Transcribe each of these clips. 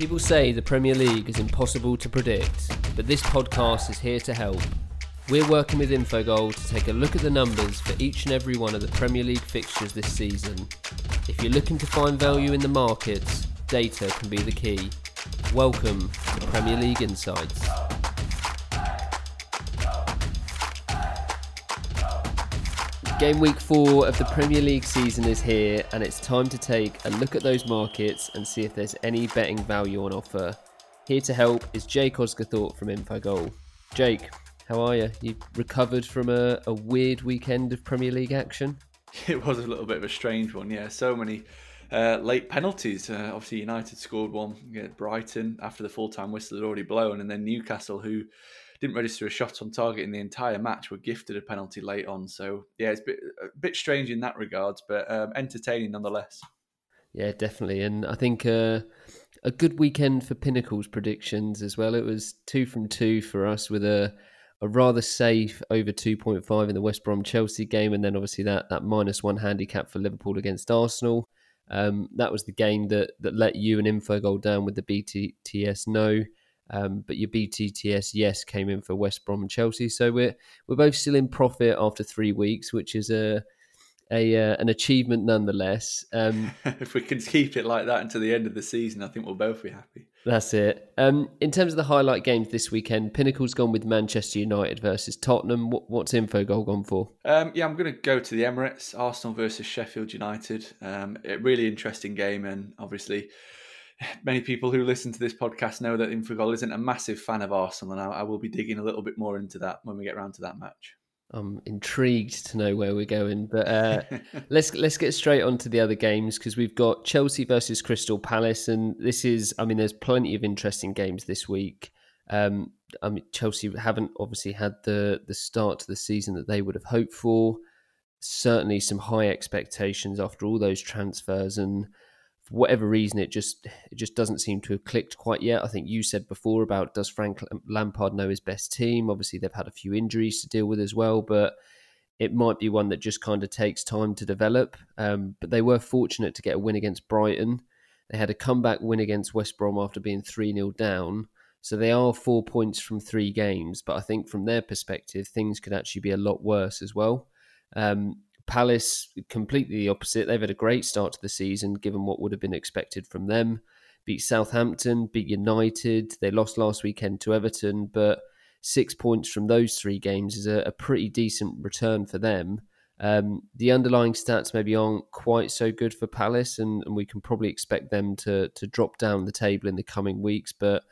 People say the Premier League is impossible to predict, but this podcast is here to help. We're working with Infogol to take a look at the numbers for each and every one of the Premier League fixtures this season. If you're looking to find value in the markets, data can be the key. Welcome to Premier League Insights. Game week four of the Premier League season is here, and it's time to take a look at those markets and see if there's any betting value on offer. Here to help is Jake Osgathorpe from Infogol. Jake, how are you? You recovered from a, a weird weekend of Premier League action? It was a little bit of a strange one, yeah. So many uh, late penalties. Uh, obviously, United scored one against Brighton after the full time whistle had already blown, and then Newcastle, who didn't register a shot on target in the entire match, were gifted a penalty late on. So yeah, it's a bit, a bit strange in that regards, but um, entertaining nonetheless. Yeah, definitely, and I think uh, a good weekend for Pinnacle's predictions as well. It was two from two for us with a a rather safe over 2.5 in the West Brom Chelsea game, and then obviously that that minus one handicap for Liverpool against Arsenal. Um, that was the game that that let you and Infogol down with the BTTS no. Um, but your BTTS yes came in for West Brom and Chelsea. So we're we're both still in profit after three weeks, which is a a uh, an achievement nonetheless. Um, if we can keep it like that until the end of the season, I think we'll both be happy. That's it. Um, in terms of the highlight games this weekend, Pinnacle's gone with Manchester United versus Tottenham. What, what's Infogol gone for? Um, yeah, I'm going to go to the Emirates, Arsenal versus Sheffield United. Um, a really interesting game, and obviously many people who listen to this podcast know that Infogol isn't a massive fan of Arsenal, and I, I, will be digging a little bit more into that when we get around to that match. I'm intrigued to know where we're going, but uh, let's let's get straight on to the other games because we've got Chelsea versus Crystal Palace, and this is, I mean, there's plenty of interesting games this week. Um, I mean, Chelsea haven't obviously had the the start to the season that they would have hoped for. Certainly, some high expectations after all those transfers, and whatever reason, it just it just doesn't seem to have clicked quite yet. I think you said before about does Frank Lampard know his best team? Obviously, they've had a few injuries to deal with as well, but it might be one that just kind of takes time to develop. Um, but they were fortunate to get a win against Brighton. They had a comeback win against West Brom after being 3 0 down. So they are four points from three games. But I think from their perspective, things could actually be a lot worse as well. Um, Palace, completely the opposite. They've had a great start to the season, given what would have been expected from them. Beat Southampton, beat United. They lost last weekend to Everton, but six points from those three games is a, a pretty decent return for them. Um, the underlying stats maybe aren't quite so good for Palace, and, and we can probably expect them to to drop down the table in the coming weeks. But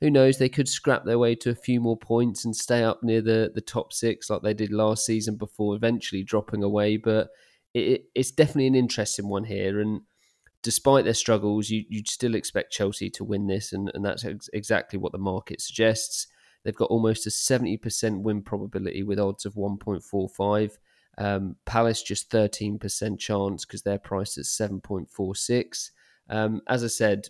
who knows? They could scrap their way to a few more points and stay up near the, the top six like they did last season before eventually dropping away. But it, it's definitely an interesting one here. And despite their struggles, you, you'd still expect Chelsea to win this. And, and that's ex- exactly what the market suggests. They've got almost a 70% win probability with odds of 1.45. Um, Palace just 13% chance because they're priced at 7.46. Um, as I said,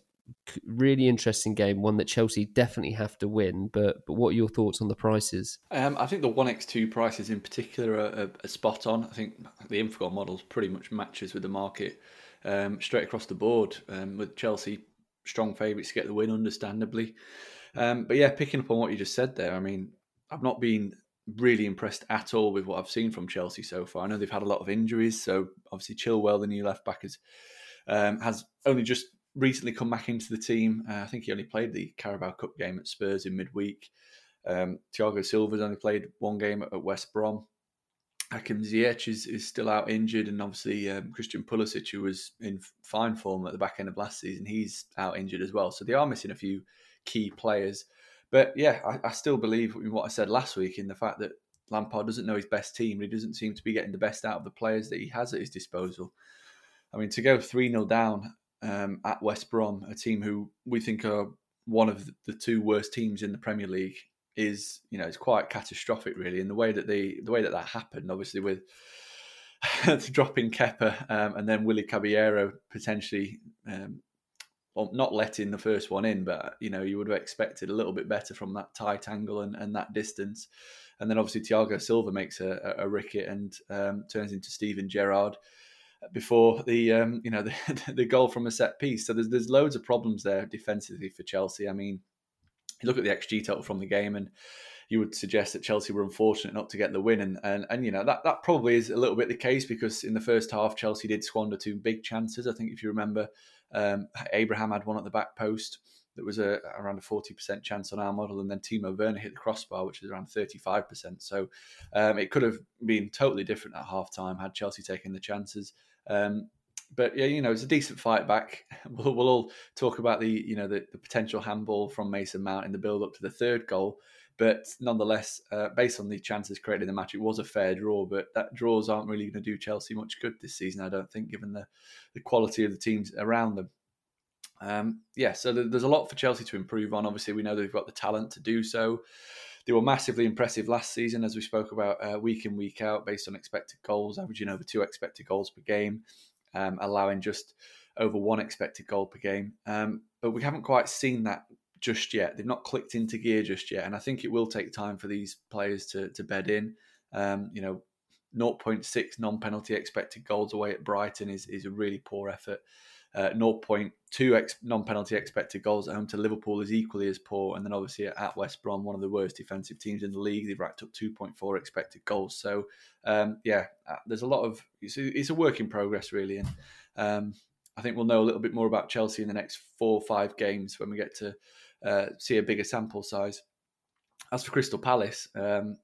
really interesting game, one that Chelsea definitely have to win. But but what are your thoughts on the prices? Um, I think the one x two prices in particular are, are, are, spot on. I think the Infogol models pretty much matches with the market um, straight across the board. Um, with Chelsea strong favourites to get the win, understandably. Um, but yeah, picking up on what you just said there, I mean, I've not been really impressed at all with what I've seen from Chelsea so far. I know they've had a lot of injuries, so obviously Chilwell, the new left back, has um, has only just recently come back into the team. Uh, I think he only played the Carabao Cup game at Spurs in midweek. Um, Thiago Silva's only played one game at, West Brom. Hakim Ziyech is, is still out injured, and obviously um, Christian Pulisic, who was in fine form at the back end of last season, he's out injured as well. So they are missing a few key players. But yeah, I, I still believe in what I said last week in the fact that Lampard doesn't know his best team. He doesn't seem to be getting the best out of the players that he has at his disposal. I mean, to go 3 0 down um, at West Brom, a team who we think are one of the two worst teams in the Premier League, is you know it's quite catastrophic, really. And the way that they the way that that happened, obviously with dropping Kepa um, and then Willy Caballero potentially. Um, well, not letting the first one in, but you know you would have expected a little bit better from that tight angle and, and that distance, and then obviously Thiago Silva makes a, a, a ricket and um, turns into Steven Gerrard before the um, you know the, the goal from a set piece. So there's there's loads of problems there defensively for Chelsea. I mean, you look at the xG total from the game and you would suggest that Chelsea were unfortunate not to get the win, and and, and you know that that probably is a little bit the case because in the first half Chelsea did squander two big chances. I think if you remember, um, Abraham had one at the back post that was a, around a forty percent chance on our model, and then Timo Werner hit the crossbar, which is around thirty five percent. So um, it could have been totally different at half time had Chelsea taken the chances. Um, but yeah, you know, it's a decent fight back. We'll, we'll all talk about the you know the, the potential handball from Mason Mount in the build up to the third goal. But nonetheless, uh, based on the chances created in the match, it was a fair draw. But that draws aren't really going to do Chelsea much good this season, I don't think, given the, the quality of the teams around them. Um, yeah, so there's a lot for Chelsea to improve on. Obviously, we know they've got the talent to do so. They were massively impressive last season, as we spoke about uh, week in, week out, based on expected goals, averaging over two expected goals per game, um, allowing just over one expected goal per game. Um, but we haven't quite seen that just yet. They've not clicked into gear just yet, and I think it will take time for these players to to bed in. Um, you know, 0.6 non-penalty expected goals away at Brighton is is a really poor effort. Uh, 0.2 ex- non-penalty expected goals at home to Liverpool is equally as poor, and then obviously at West Brom, one of the worst defensive teams in the league, they've racked up 2.4 expected goals. So um, yeah, uh, there's a lot of it's a, it's a, work in progress really, and um, I think we'll know a little bit more about Chelsea in the next four or five games when we get to uh, see a bigger sample size. As for Crystal Palace, um,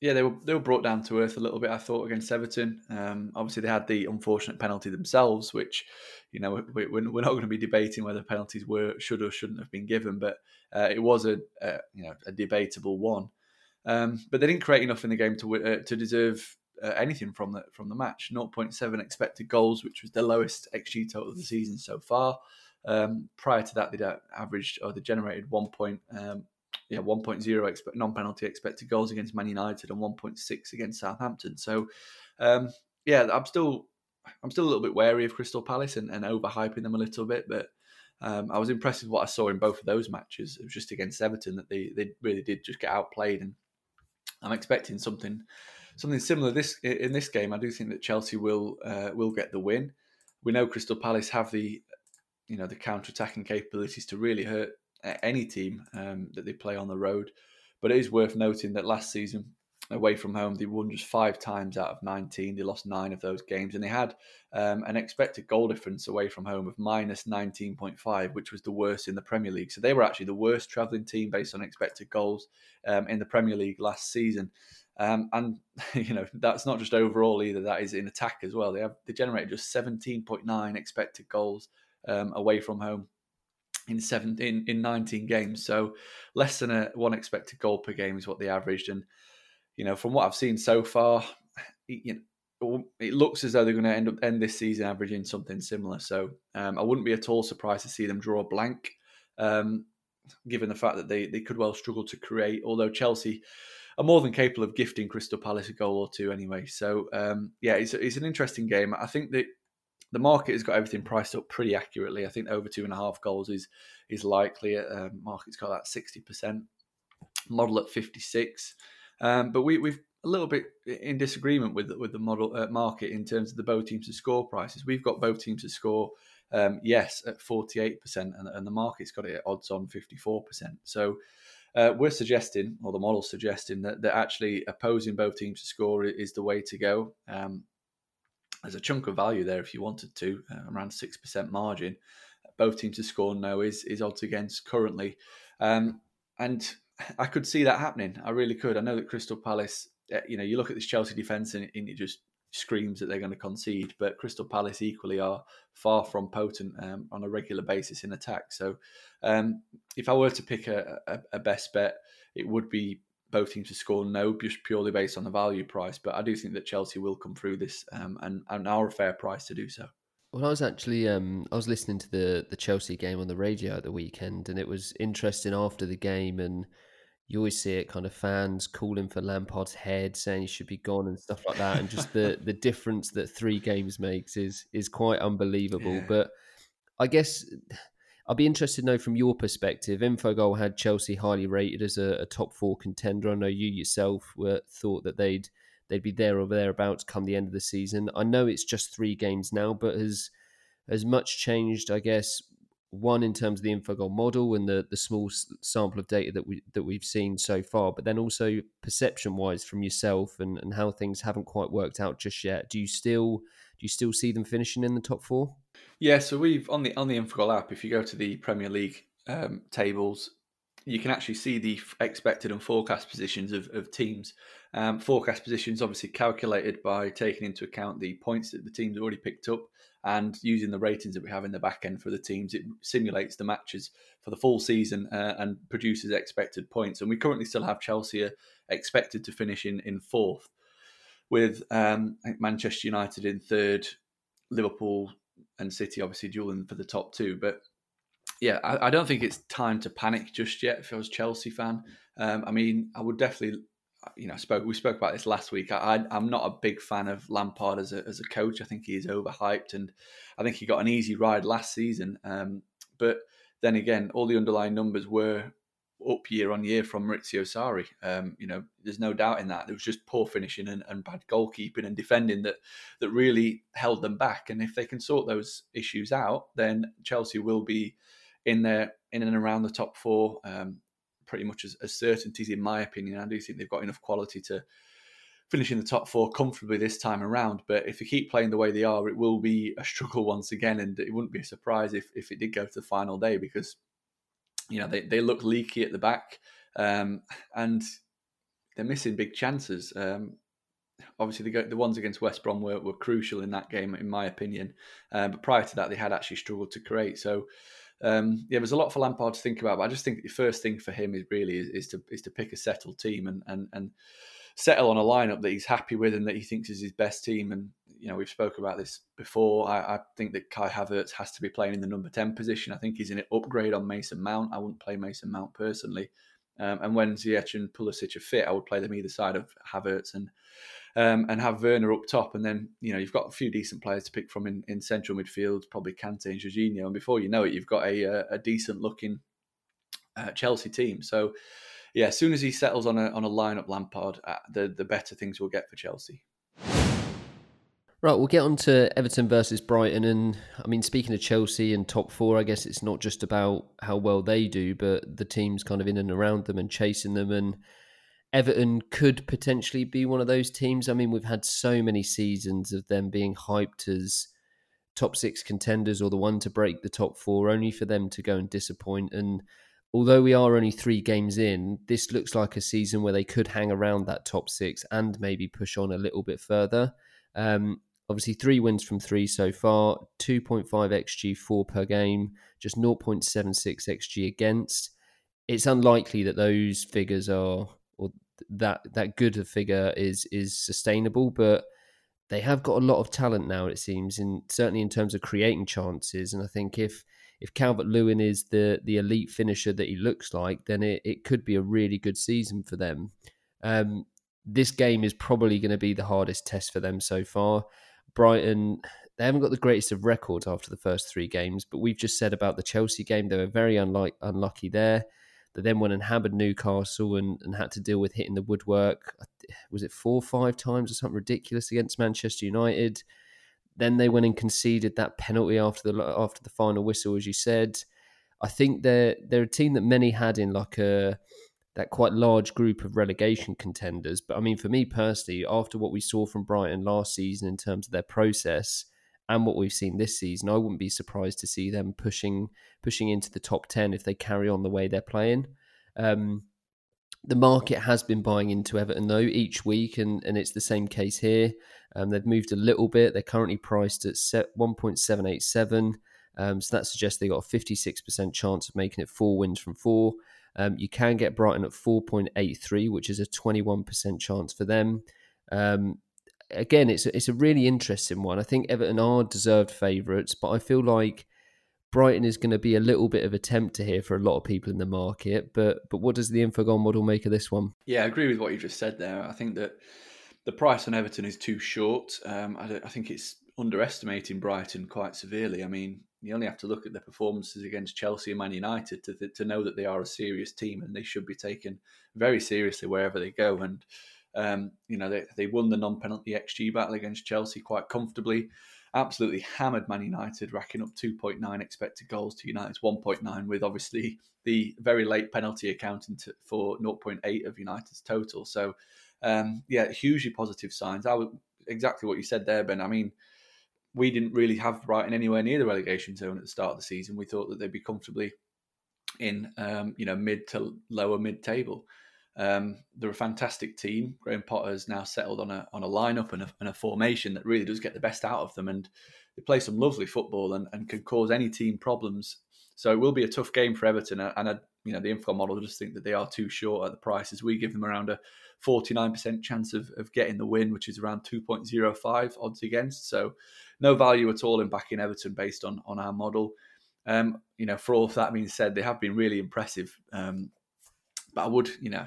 yeah, they were they were brought down to earth a little bit. I thought against Everton. Um, obviously, they had the unfortunate penalty themselves, which you know we, are not going to be debating whether penalties were should or shouldn't have been given, but uh, it was a, a, you know a debatable one. Um, but they didn't create enough in the game to uh, to deserve uh, anything from the from the match. 0.7 expected goals, which was the lowest xG total of the season so far. Um, prior to that, they'd uh, averaged or they generated one point. Um, you know, 1.0 non-penalty expected goals against Man United and 1.6 against Southampton. So, um, yeah, I'm still I'm still a little bit wary of Crystal Palace and, and overhyping them a little bit, but um, I was impressed with what I saw in both of those matches. It was just against Everton that they they really did just get outplayed, and I'm expecting something something similar this in this game. I do think that Chelsea will uh, will get the win. We know Crystal Palace have the you know the counter attacking capabilities to really hurt any team um, that they play on the road. But it is worth noting that last season, away from home, they won just five times out of 19. They lost nine of those games, and they had um, an expected goal difference away from home of minus 19.5, which was the worst in the Premier League. So they were actually the worst travelling team based on expected goals um, in the Premier League last season. Um, and you know that's not just overall either; that is in attack as well. They have they generated just 17.9 expected goals um, away from home in seven in, in 19 games. So less than a one expected goal per game is what they averaged. And you know, from what I've seen so far, you know, it looks as though they're going to end up end this season averaging something similar. So um, I wouldn't be at all surprised to see them draw a blank, um, given the fact that they they could well struggle to create. Although Chelsea are more than capable of gifting Crystal Palace a goal or two anyway. So um, yeah, it's it's an interesting game. I think that the market has got everything priced up pretty accurately. I think over two and a half goals is is likely. Um, market's got that sixty percent model at fifty six, um, but we, we've a little bit in disagreement with with the model uh, market in terms of the both teams to score prices. We've got both teams to score. Um, yes, at 48%, and, and the market's got it at odds on 54%. So uh, we're suggesting, or the model's suggesting, that, that actually opposing both teams to score is the way to go. Um, there's a chunk of value there if you wanted to, uh, around six percent margin. Both teams to score no is is odds against currently, um, and I could see that happening. I really could. I know that Crystal Palace, uh, you know, you look at this Chelsea defence and, and, it just screams that they're going to concede. But Crystal Palace equally are far from potent um, on a regular basis in attack. So, um, if I were to pick a, a, a best bet, it would be both teams to score no, just purely based on the value price. But I do think that Chelsea will come through this um, and, and are a fair price to do so. Well, I was actually um, I was listening to the the Chelsea game on the radio at the weekend, and it was interesting after the game. And you always see it kind of fans calling for Lampard's head, saying he should be gone and stuff like that. And just the the difference that three games makes is is quite unbelievable. Yeah. But I guess I'll be interested to know from your perspective. Infogol had Chelsea highly rated as a, a top four contender. I know you yourself were thought that they'd they'd be there or thereabouts come the end of the season. I know it's just three games now, but has as much changed, I guess, one in terms of the Infogol model and the the small sample of data that we that we've seen so far, but then also perception wise from yourself and, and how things haven't quite worked out just yet. Do you still do you still see them finishing in the top four? Yeah, so we've on the on the Infogol app. If you go to the Premier League um, tables, you can actually see the expected and forecast positions of, of teams. Um, forecast positions obviously calculated by taking into account the points that the teams already picked up and using the ratings that we have in the back end for the teams, it simulates the matches for the full season uh, and produces expected points. And we currently still have Chelsea expected to finish in, in fourth, with um, Manchester United in third, Liverpool and City obviously dueling for the top two. But yeah, I, I, don't think it's time to panic just yet. If I was Chelsea fan, um, I mean, I would definitely you know, spoke we spoke about this last week. I, am not a big fan of Lampard as a as a coach. I think he is overhyped, and I think he got an easy ride last season. Um, but then again, all the underlying numbers were up year on year from Maurizio Sarri. Um, you know, there's no doubt in that. There was just poor finishing and, and bad goalkeeping and defending that that really held them back. And if they can sort those issues out, then Chelsea will be in there in and around the top four. Um, pretty much as, as certainties, in my opinion. I do think they've got enough quality to finish in the top four comfortably this time around. But if they keep playing the way they are, it will be a struggle once again, and it wouldn't be a surprise if, if it did go to the final day because you know they, they look leaky at the back um, and they're missing big chances. Um, obviously, the, the ones against West Brom were, were crucial in that game, in my opinion. Uh, but prior to that, they had actually struggled to create. So um, yeah, there's a lot for Lampard to think about. But I just think the first thing for him is really is, is to is to pick a settled team and and and settle on a lineup that he's happy with and that he thinks is his best team. And you know, we've spoke about this before. I, I, think that Kai Havertz has to be playing in the number ten position. I think he's an upgrade on Mason Mount. I wouldn't play Mason Mount personally. Um, and when Ziyech and Pulisic are fit, I would play them either side of Havertz and um, and have Werner up top. And then, you know, you've got a few decent players to pick from in, in central midfield, probably Kante and Jorginho. And before you know it, you've got a, a, a decent looking uh, Chelsea team. So, yeah, as soon as he settles on a on a lineup, Lampard, uh, the the better things we'll get for Chelsea. Right, we'll get on to Everton versus Brighton. And I mean, speaking of Chelsea and top four, I guess it's not just about how well they do, but the teams kind of in and around them and chasing them. And Everton could potentially be one of those teams. I mean, we've had so many seasons of them being hyped as top six contenders or the one to break the top four, only for them to go and disappoint. And although we are only three games in, this looks like a season where they could hang around that top six and maybe push on a little bit further. Um, obviously, three wins from three so far, 2.5 xG, four per game, just 0.76 xG against. It's unlikely that those figures are or that that good a figure is is sustainable, but they have got a lot of talent now. It seems, and certainly in terms of creating chances. And I think if if Calvert Lewin is the the elite finisher that he looks like, then it, it could be a really good season for them. Um, this game is probably going to be the hardest test for them so far. Brighton, they haven't got the greatest of records after the first three games, but we've just said about the Chelsea game, they were very unlucky there. They then went and hammered Newcastle and, and had to deal with hitting the woodwork. Was it four or five times or something ridiculous against Manchester United? Then they went and conceded that penalty after the after the final whistle, as you said. I think they're they're a team that many had in like a that quite large group of relegation contenders. But I mean, for me personally, after what we saw from Brighton last season in terms of their process, and what we've seen this season, I wouldn't be surprised to see them pushing pushing into the top ten if they carry on the way they're playing. Um, the market has been buying into Everton though each week, and, and it's the same case here. Um, they've moved a little bit. They're currently priced at one point seven eight seven. Um, so that suggests they got a fifty six percent chance of making it four wins from four. Um, you can get Brighton at four point eight three, which is a twenty one percent chance for them. Um, again, it's a, it's a really interesting one. I think Everton are deserved favourites, but I feel like Brighton is going to be a little bit of a tempter here for a lot of people in the market. But but what does the Infogol model make of this one? Yeah, I agree with what you just said there. I think that the price on Everton is too short. Um, I, I think it's underestimating Brighton quite severely. I mean, you only have to look at their performances against Chelsea and Man United to, to know that they are a serious team and they should be taken very seriously wherever they go. And Um, you know, they, they won the non-penalty XG battle against Chelsea quite comfortably. Absolutely hammered Man United, racking up 2.9 expected goals to United's 1.9, with obviously the very late penalty accounting to, for 0.8 of United's total. So, um, yeah, hugely positive signs. I would, exactly what you said there, Ben. I mean, we didn't really have Brighton anywhere near the relegation zone at the start of the season. We thought that they'd be comfortably in, um, you know, mid to lower mid table. Um, they're a fantastic team. Graham Potter has now settled on a on a lineup and a, and a, formation that really does get the best out of them, and they play some lovely football and, and can cause any team problems. So it will be a tough game for Everton, and you know the info model just think that they are too short at the prices. We give them around a 49% chance of, of getting the win, which is around 2.05 odds against. So no value at all in backing Everton based on on our model. Um, you know, for all of that being said, they have been really impressive. Um, but I would, you know,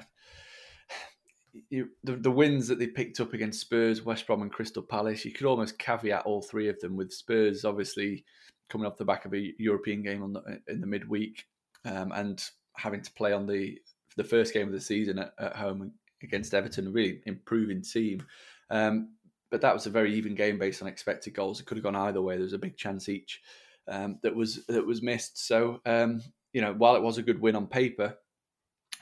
you, the, the wins that they picked up against Spurs, West Brom, and Crystal Palace, you could almost caveat all three of them with Spurs obviously coming off the back of a European game the, in the midweek um, and having to play on the the first game of the season at, at home against Everton, a really improving team. Um, but that was a very even game based on expected goals. It could have gone either way. There was a big chance each um, that was that was missed. So um, you know, while it was a good win on paper,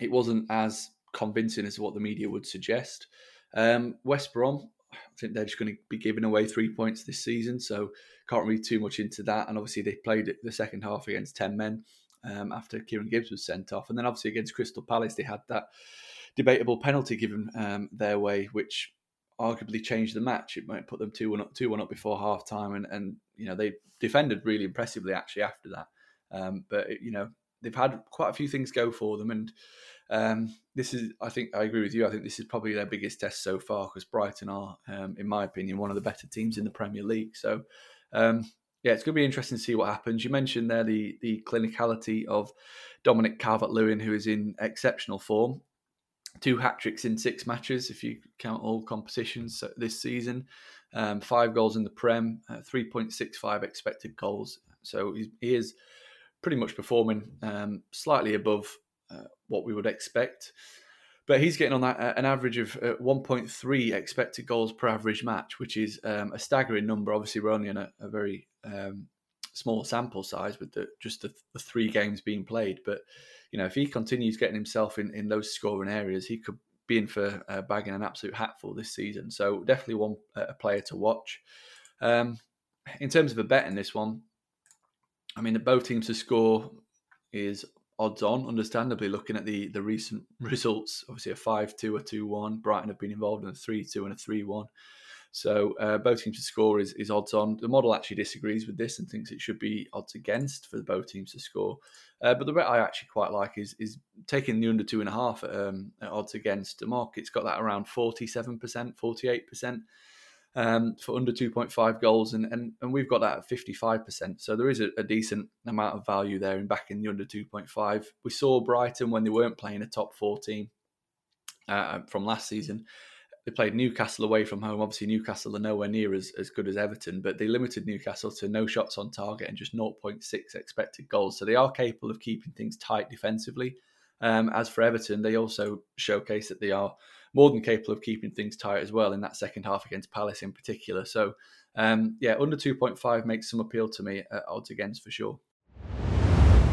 it wasn't as convincing as what the media would suggest. Um, West Brom, I think they're just going to be giving away three points this season, so can't read too much into that. And obviously, they played the second half against 10 men um, after Kieran Gibbs was sent off. And then obviously against Crystal Palace, they had that debatable penalty given um, their way, which arguably changed the match. It might put them 2 1 up, two, one up before half time. And, and, you know, they defended really impressively actually after that. Um, but, it, you know, they've had quite a few things go for them. And um, this is, I think, I agree with you. I think this is probably their biggest test so far because Brighton are, um, in my opinion, one of the better teams in the Premier League. So, um, yeah, it's going to be interesting to see what happens. You mentioned there the the clinicality of Dominic Calvert-Lewin, who is in exceptional form. Two hat tricks in six matches, if you count all competitions this season. Um, five goals in the Prem, uh, 3.65 expected goals. So he is pretty much performing um, slightly above uh, what we would expect. But he's getting on that uh, an average of uh, 1.3 expected goals per average match, which is um, a staggering number. Obviously, we're only in a, a very um, small sample size with the, just the, the, three games being played. But you know, if he continues getting himself in, in those scoring areas, he could be in for uh, bagging an absolute hatful this season. So definitely one a player to watch. Um, in terms of a bet in this one, I mean, both teams to score is odds on, understandably, looking at the the recent results. Obviously, a 5 2, a 2 1. Brighton have been involved in a 3 2 and a 3 1. So uh, both teams to score is, is odds on. The model actually disagrees with this and thinks it should be odds against for both teams to score. Uh, but the bet I actually quite like is is taking the under two and a half at, um, at odds against. The market's got that around 47%, 48% um, for under 2.5 goals, and, and, and we've got that at 55%. So there is a, a, decent amount of value there in backing the under 2.5. We saw Brighton when they weren't playing a top four team uh, from last season. They played Newcastle away from home. Obviously, Newcastle are nowhere near as, as good as Everton, but they limited Newcastle to no shots on target and just 0.6 expected goals. So they are capable of keeping things tight defensively. Um, as for Everton, they also showcase that they are more than capable of keeping things tight as well in that second half against Palace in particular. So, um, yeah, under 2.5 makes some appeal to me at odds against for sure.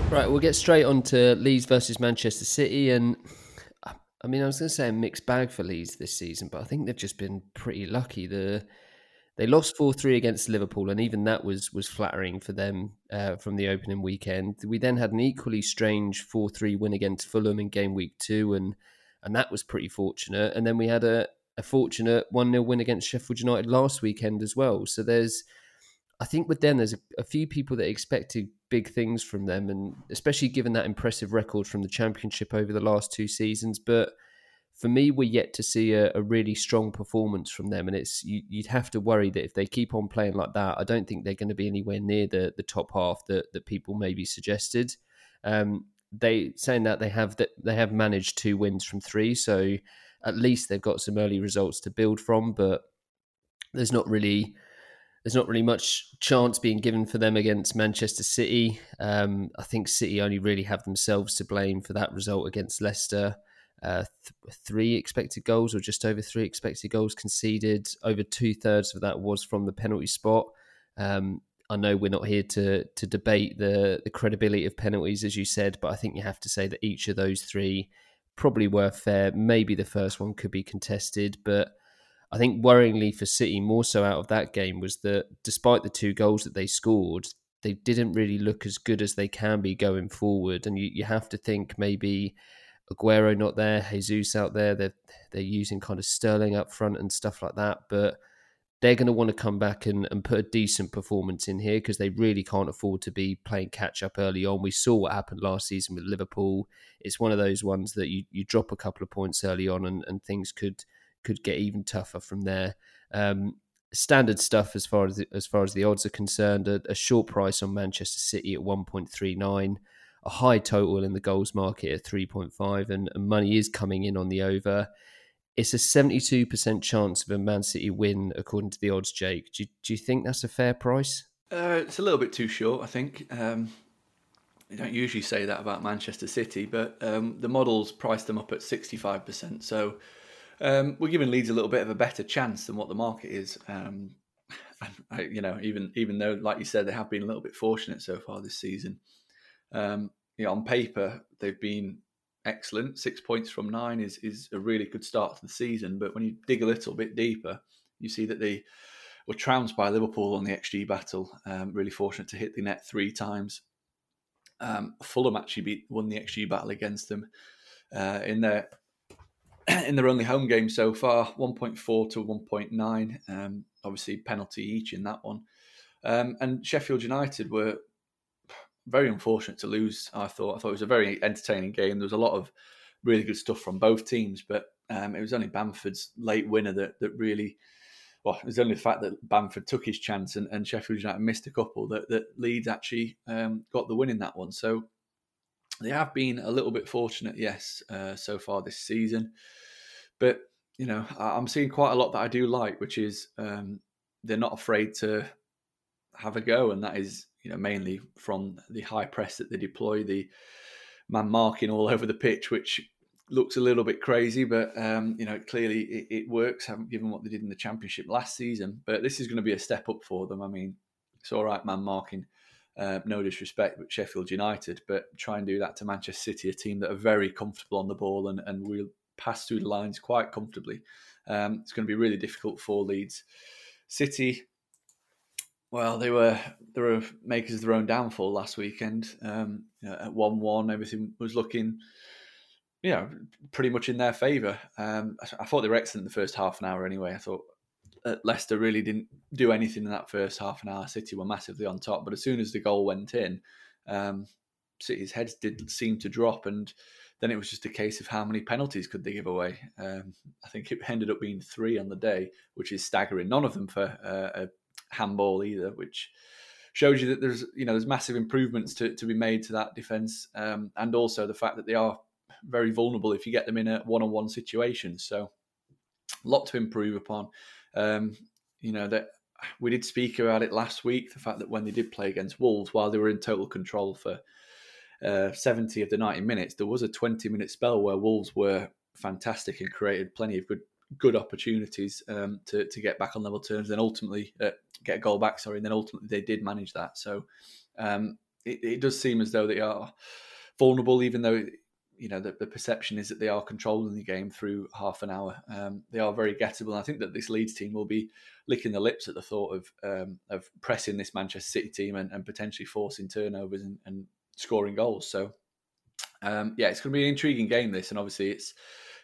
Right, we'll get straight on to Leeds versus Manchester City. And I mean, I was going to say a mixed bag for Leeds this season, but I think they've just been pretty lucky. The they lost four three against Liverpool, and even that was was flattering for them uh, from the opening weekend. We then had an equally strange four three win against Fulham in game week two, and and that was pretty fortunate. And then we had a, a fortunate 1 0 win against Sheffield United last weekend as well. So there's, I think with them, there's a, a, few people that expected big things from them, and especially given that impressive record from the Championship over the last two seasons. But for me, we're yet to see a, a really strong performance from them, and it's you, would have to worry that if they keep on playing like that, I don't think they're going to be anywhere near the the top half that that people maybe suggested. Um, they saying that they have that they have managed two wins from three, so at least they've got some early results to build from. But there's not really there's not really much chance being given for them against Manchester City. Um, I think City only really have themselves to blame for that result against Leicester. uh, th- three expected goals or just over three expected goals conceded. Over two thirds of that was from the penalty spot. Um, I know we're not here to to debate the the credibility of penalties, as you said, but I think you have to say that each of those three probably were fair. Maybe the first one could be contested, but I think worryingly for City, more so out of that game, was that despite the two goals that they scored, they didn't really look as good as they can be going forward. And you, you have to think maybe Aguero not there, Jesus out there, they're they're using kind of Sterling up front and stuff like that, but they're going to want to come back and, and put a decent performance in here because they really can't afford to be playing catch up early on. We saw what happened last season with Liverpool. It's one of those ones that you, you drop a couple of points early on and, and things could could get even tougher from there. Um, standard stuff as far as the, as far as the odds are concerned. A, a short price on Manchester City at one point three nine, a high total in the goals market at three point five, and, and money is coming in on the over. It's a seventy two percent chance of a Man City win according to the odds. Jake, do you, do you think that's a fair price? Uh, it's a little bit too short, I think. Um, you don't usually say that about Manchester City, but um, the models priced them up at 65%. So um, we're giving Leeds a little bit of a better chance than what the market is. Um, I, you know, even even though, like you said, they have been a little bit fortunate so far this season. Um, you know, on paper they've been excellent. Six points from nine is is a really good start to the season. But when you dig a little bit deeper, you see that they were trounced by Liverpool on the XG battle. Um, really fortunate to hit the net three times. Um, Fulham actually beat won the XG battle against them uh, in their in their only home game so far, 1.4 to 1.9. Um, obviously, penalty each in that one. Um, and Sheffield United were very unfortunate to lose. I thought. I thought it was a very entertaining game. There was a lot of really good stuff from both teams, but um, it was only Bamford's late winner that that really. Well, it was only the fact that Bamford took his chance and, and Sheffield United missed a couple that, that Leeds actually um, got the win in that one. So they have been a little bit fortunate, yes, uh, so far this season. But you know, I'm seeing quite a lot that I do like, which is um, they're not afraid to have a go, and that is you know mainly from the high press that they deploy, the man marking all over the pitch, which looks a little bit crazy, but um, you know clearly it, it works. Haven't given what they did in the championship last season, but this is going to be a step up for them. I mean, it's all right, man marking uh, no disrespect, but Sheffield United, but try and do that to Manchester City, a team that are very comfortable on the ball and, and will pass through the lines quite comfortably. Um, it's going to be really difficult for Leeds. City, well, they were they were makers of their own downfall last weekend. Um, at one one, everything was looking, you know, pretty much in their favour. Um, I, I, thought they were excellent in the first half an hour. Anyway, I thought Leicester really didn't do anything in that first half an hour. City were massively on top, but as soon as the goal went in, um, City's heads did seem to drop, and then it was just a case of how many penalties could they give away. Um, I think it ended up being three on the day, which is staggering. None of them for uh, a handball either, which shows you that there's you know there's massive improvements to, to be made to that defence, um, and also the fact that they are very vulnerable if you get them in a one-on-one situation. So, a lot to improve upon. Um, you know that we did speak about it last week. The fact that when they did play against Wolves, while they were in total control for uh, 70 of the 90 minutes, there was a 20 minute spell where Wolves were fantastic and created plenty of good good opportunities um, to to get back on level terms. Then ultimately uh, get a goal back. Sorry, and then ultimately they did manage that. So um, it, it, does seem as though they are vulnerable, even though you know, the, the, perception is that they are controlling the game through half an hour. Um, they are very gettable. And I think that this Leeds team will be licking the lips at the thought of um, of pressing this Manchester City team and, and potentially forcing turnovers and, and scoring goals. So, um, yeah, it's going to be an intriguing game. This, and obviously, it's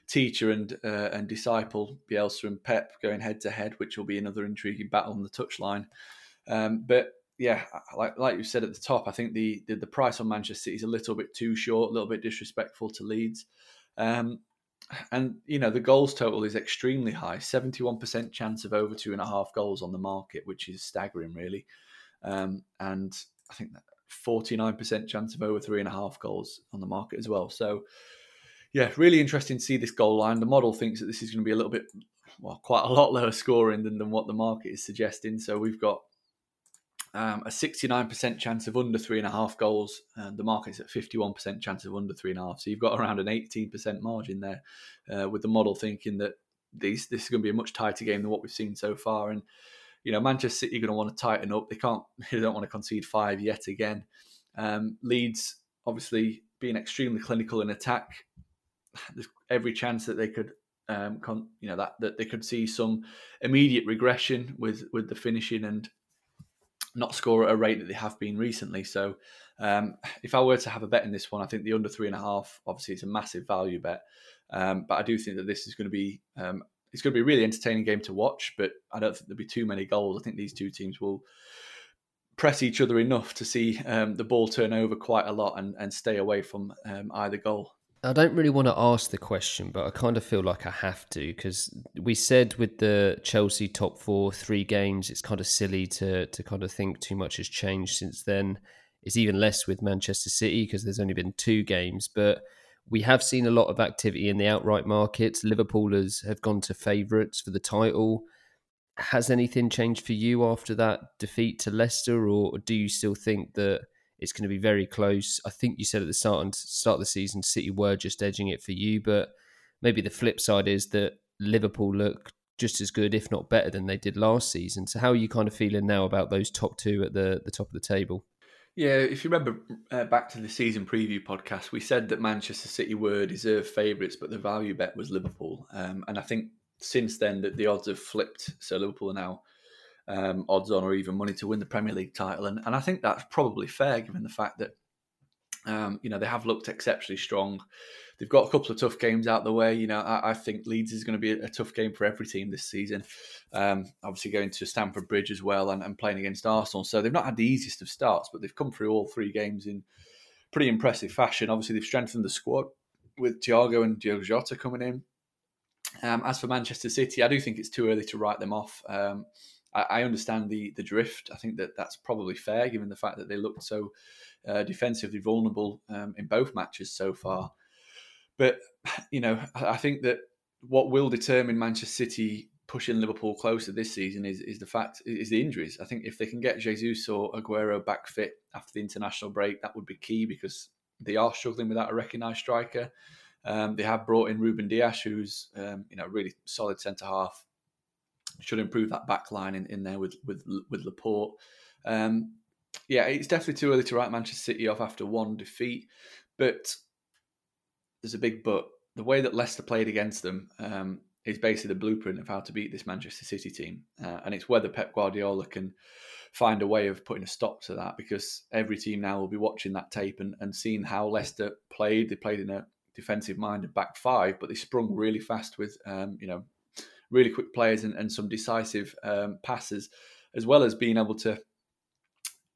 teacher and uh, and disciple Bielsa and Pep going head to head, which will be another intriguing battle on the touchline. Um, but yeah, like like you said at the top, I think the, the, the price on Manchester City is a little bit too short, a little bit disrespectful to Leeds. Um, and you know the goals total is extremely high, seventy-one percent chance of over two and a half goals on the market, which is staggering, really. Um, and I think that forty-nine percent chance of over three and a half goals on the market as well. So, yeah, really interesting to see this goal line. The model thinks that this is going to be a little bit, well, quite a lot lower scoring than, than what the market is suggesting. So we've got um, a 69% chance of under three and a half goals, and the market's at 51% chance of under three and a half. So you've got around an 18% margin there, uh, with the model thinking that these this is going to be a much tighter game than what we've seen so far. And you know, Manchester City are going to want to tighten up. They can't, they don't want to concede five yet again. Um, Leeds obviously being extremely clinical in attack. There's every chance that they could um, con- you know that that they could see some immediate regression with with the finishing and not score at a rate that they have been recently. So, um, if I were to have a bet in this one, I think the under three and a half. Obviously, it's a massive value bet, um, but I do think that this is going to be um, it's going to be a really entertaining game to watch. But I don't think there'll be too many goals. I think these two teams will press each other enough to see um, the ball turn over quite a lot and, and stay away from um, either goal. I don't really want to ask the question, but I kind of feel like I have to because we said with the Chelsea top four, three games, it's kind of silly to to kind of think too much has changed since then. It's even less with Manchester City because there's only been two games, but we have seen a lot of activity in the outright markets. Liverpoolers have gone to favourites for the title. Has anything changed for you after that defeat to Leicester, or do you still think that? It's going to be very close. I think you said at the start and start of the season, City were just edging it for you, but maybe the flip side is that Liverpool look just as good, if not better, than they did last season. So, how are you kind of feeling now about those top two at the the top of the table? Yeah, if you remember uh, back to the season preview podcast, we said that Manchester City were deserved favourites, but the value bet was Liverpool. Um, and I think since then that the odds have flipped. So Liverpool are now um, odds on or even money to win the Premier League title. And, and I think that's probably fair given the fact that, um, you know, they have looked exceptionally strong. They've got a couple of tough games out the way. You know, I, I think Leeds is going to be a, a, tough game for every team this season. Um, obviously, going to Stamford Bridge as well and, and playing against Arsenal. So they've not had the easiest of starts, but they've come through all three games in pretty impressive fashion. Obviously, they've strengthened the squad with Thiago and Diogo Jota coming in. Um, as for Manchester City, I do think it's too early to write them off. Um, I, I, understand the the drift. I think that that's probably fair, given the fact that they looked so uh, defensively vulnerable um, in both matches so far. But you know, I think that what will determine Manchester City pushing Liverpool closer this season is is the fact is the injuries. I think if they can get Jesus or Aguero back fit after the international break, that would be key because they are struggling without a recognised striker. Um, they have brought in Ruben Dias, who's um, you know really solid centre half, should improve that back line in, in there with with with Laporte. Um, yeah, it's definitely too early to write Manchester City off after one defeat, but there's a big but. The way that Leicester played against them um, is basically the blueprint of how to beat this Manchester City team, uh, and it's whether Pep Guardiola can find a way of putting a stop to that because every team now will be watching that tape and, and seeing how Leicester played. They played in a defensive minded back five, but they sprung really fast with um, you know really quick players and, and some decisive um, passes, as well as being able to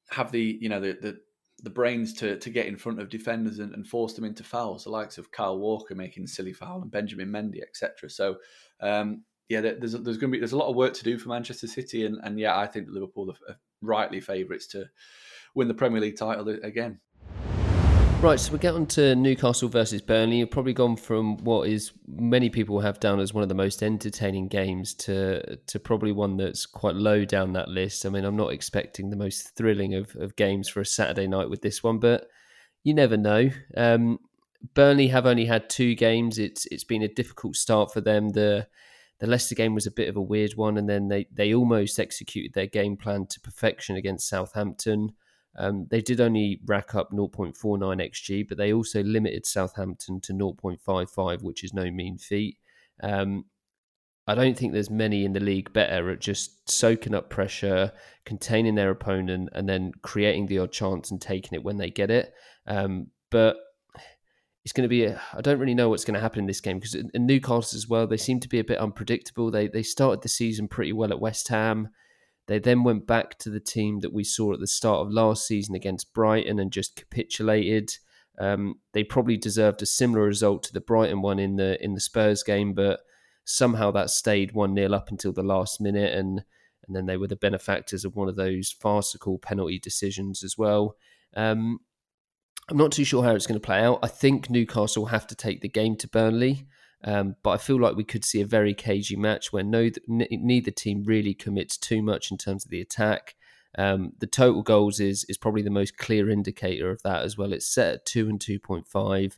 have the you know the the, the brains to to get in front of defenders and, and, force them into fouls. The likes of Kyle Walker making silly foul and Benjamin Mendy, etc. So. Um, yeah, there's there's going to be there's a lot of work to do for Manchester City, and, and yeah, I think Liverpool are rightly favourites to win the Premier League title again. Right, so we get on to Newcastle versus Burnley. You've probably gone from what is many people have down as one of the most entertaining games to to probably one that's quite low down that list. I mean, I'm not expecting the most thrilling of, of games for a Saturday night with this one, but you never know. Um, Burnley have only had two games. It's it's been a difficult start for them. The the Leicester game was a bit of a weird one, and then they they almost executed their game plan to perfection against Southampton. Um, they did only rack up 0.49 xg, but they also limited Southampton to 0.55, which is no mean feat. Um, I don't think there's many in the league better at just soaking up pressure, containing their opponent, and then creating the odd chance and taking it when they get it. Um, but it's going to be. I don't really know what's going to happen in this game because in Newcastle as well, they seem to be a bit unpredictable. They they started the season pretty well at West Ham. They then went back to the team that we saw at the start of last season against Brighton and just capitulated. Um, they probably deserved a similar result to the Brighton one in the in the Spurs game, but somehow that stayed one 0 up until the last minute, and and then they were the benefactors of one of those farcical penalty decisions as well. Um, I'm not too sure how it's going to play out. I think Newcastle have to take the game to Burnley. Um, but I feel like we could see a very cagey match where no, neither team really commits too much in terms of the attack. Um, the total goals is is probably the most clear indicator of that as well. It's set at two and two point five.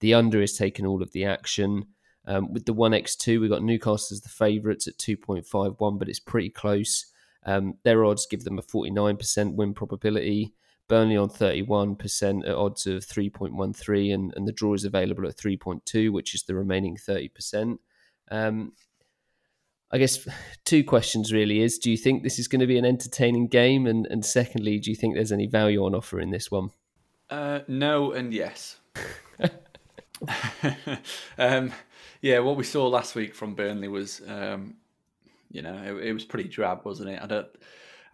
The under is taking all of the action. Um, with the one x two, we've got Newcastle as the favourites at two point five one, but it's pretty close. Um, their odds give them a forty nine percent win probability. Burnley on 31% at odds of 3.13, and, and the draw is available at 3.2, which is the remaining 30%. Um, I guess two questions really is do you think this is going to be an entertaining game? And, and secondly, do you think there's any value on offer in this one? Uh, no, and yes. um, yeah, what we saw last week from Burnley was, um, you know, it, it, was pretty drab, wasn't it? I don't.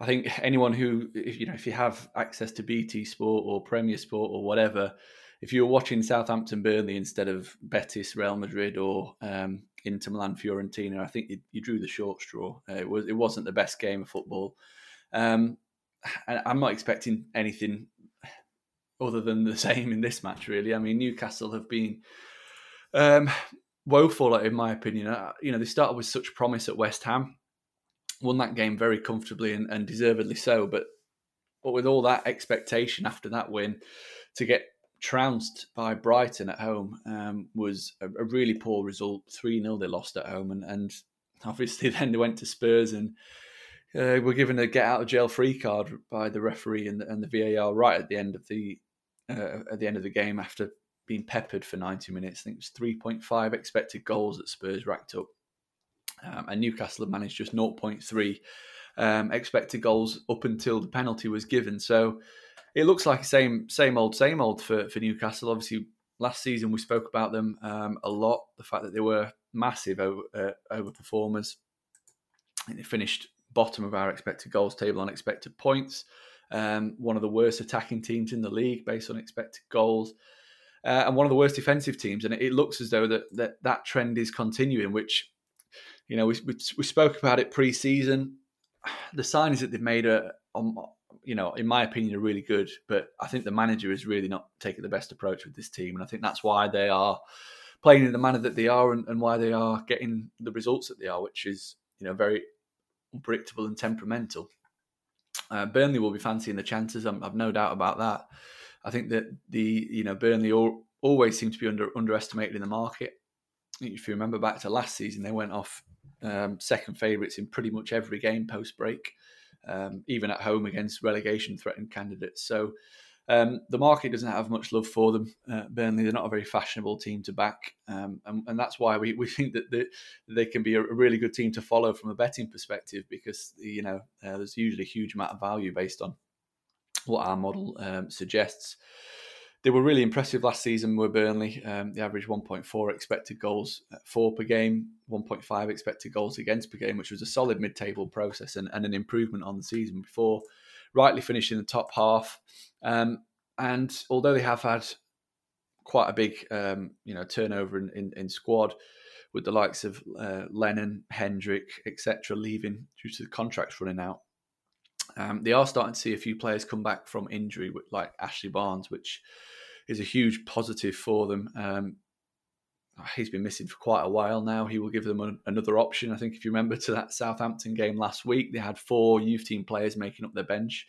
I think anyone who, if you know, if you have access to BT Sport or Premier Sport or whatever, if you were watching Southampton Burnley instead of Betis Real Madrid or um, Inter Milan Fiorentina, I think you, you drew the short straw. Uh, it was it wasn't the best game of football. Um, I'm not expecting anything other than the same in this match. Really, I mean Newcastle have been um, woeful in my opinion. Uh, you know they started with such promise at West Ham, won that game very comfortably and, and deservedly so, but but with all that expectation after that win, to get trounced by Brighton at home um, was a, a, really poor result. 3 0 they lost at home. And, and obviously then they went to Spurs and uh, were given a get out of jail free card by the referee and the, and the VAR right at the end of the uh, at the end of the game after being peppered for 90 minutes. I think it was 3.5 expected goals that Spurs racked up. Um, and Newcastle had managed just 0.3 um, expected goals up until the penalty was given. So it looks like the same same old same old for for Newcastle. Obviously, last season we spoke about them um, a lot. The fact that they were massive over uh, overperformers. And they finished bottom of our expected goals table on expected points. Um, one of the worst attacking teams in the league based on expected goals. Uh, and one of the worst defensive teams. And it, it looks as though that, that that trend is continuing, which, you know, we, we, we spoke about it pre-season. The signings that they've made are, on, you know, in my opinion, are really good. But I think the manager is really not taking the best approach with this team, and I think that's why they are playing in the manner that they are, and, and why they are getting the results that they are, which is you know very unpredictable and temperamental. Uh, Burnley will be fancying the chances. i have no doubt about that. I think that the you know Burnley all, always seem to be under underestimated in the market. If you remember back to last season, they went off um, second favourites in pretty much every game post break um, even at home against relegation threatened candidates. So um, the market doesn't have much love for them. Uh, Burnley, they're not a very fashionable team to back, um, and, and, that's why we, we think that they, they can be a, really good team to follow from a betting perspective because you know uh, there's usually a huge amount of value based on what our model um, suggests they were really impressive last season Were Burnley. Um, the average 1.4 expected goals for per game, 1.5 expected goals against per game, which was a solid mid-table process and, and an improvement on the season before. Rightly finishing the top half, um, and although they have had quite a big, um, you know, turnover in, in, in, squad with the likes of uh, Lennon, Hendrick, etc., leaving due to the contracts running out. Um, they are starting to see a few players come back from injury, like Ashley Barnes, which is a huge positive for them. Um, he's been missing for quite a while now. He will give them a, another option. I think if you remember to that Southampton game last week, they had four youth team players making up their bench.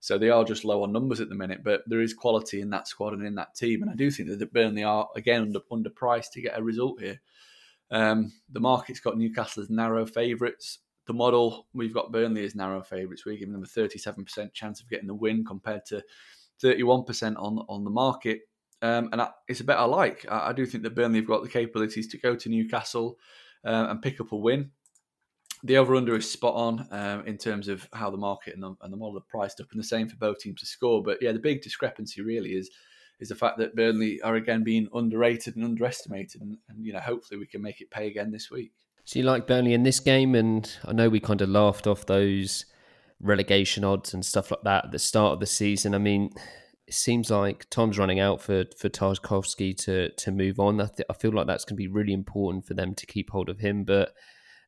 So they are just low on numbers at the minute, but there is quality in that squad and in that team. And I do think that Burnley are, again, under, underpriced to get a result here. Um, the market's got Newcastle as narrow favourites. The model, we've got Burnley as narrow favourites. We're giving them a 37% chance of getting the win compared to 31% on on the market. Um, and I, it's a bet I like. I, I, do think that Burnley have got the capabilities to go to Newcastle uh, and pick up a win. The over under is spot on um, in terms of how the market and the, and the model are priced up, and the same for both teams to score. But yeah, the big discrepancy really is is the fact that Burnley are again being underrated and underestimated, and, and you know hopefully we can make it pay again this week. So you like Burnley in this game, and I know we kind of laughed off those relegation odds and stuff like that at the start of the season. I mean, it seems like time's running out for for Tarkowski to to move on. I, th- I feel like that's going to be really important for them to keep hold of him. But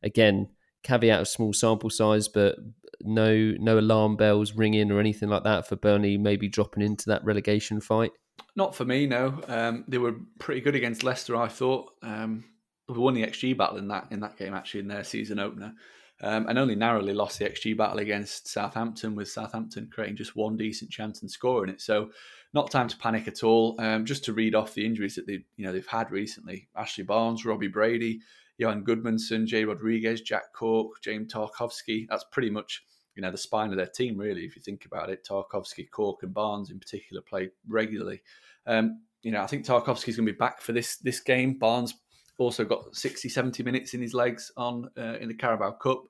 again, caveat of small sample size, but no no alarm bells ringing or anything like that for Burnley maybe dropping into that relegation fight. Not for me, no. Um, they were pretty good against Leicester, I thought. Um, we won the XG battle in that in that game actually in their season opener. um, and only narrowly lost the XG battle against Southampton, with Southampton creating just one decent chance and scoring it. So, not time to panic at all. Um, just to read off the injuries that they, you know, they've had recently: Ashley Barnes, Robbie Brady, Johann Gudmundsson, Jay Rodriguez, Jack Cork, James Tarkowski. That's pretty much you know the spine of their team, really. If you think about it, Tarkowski, Cork, and Barnes in particular play regularly. Um, you know, I think Tarkowski's going to be back for this this game. Barnes also got 60, 70 minutes in his legs on uh, in the Carabao Cup,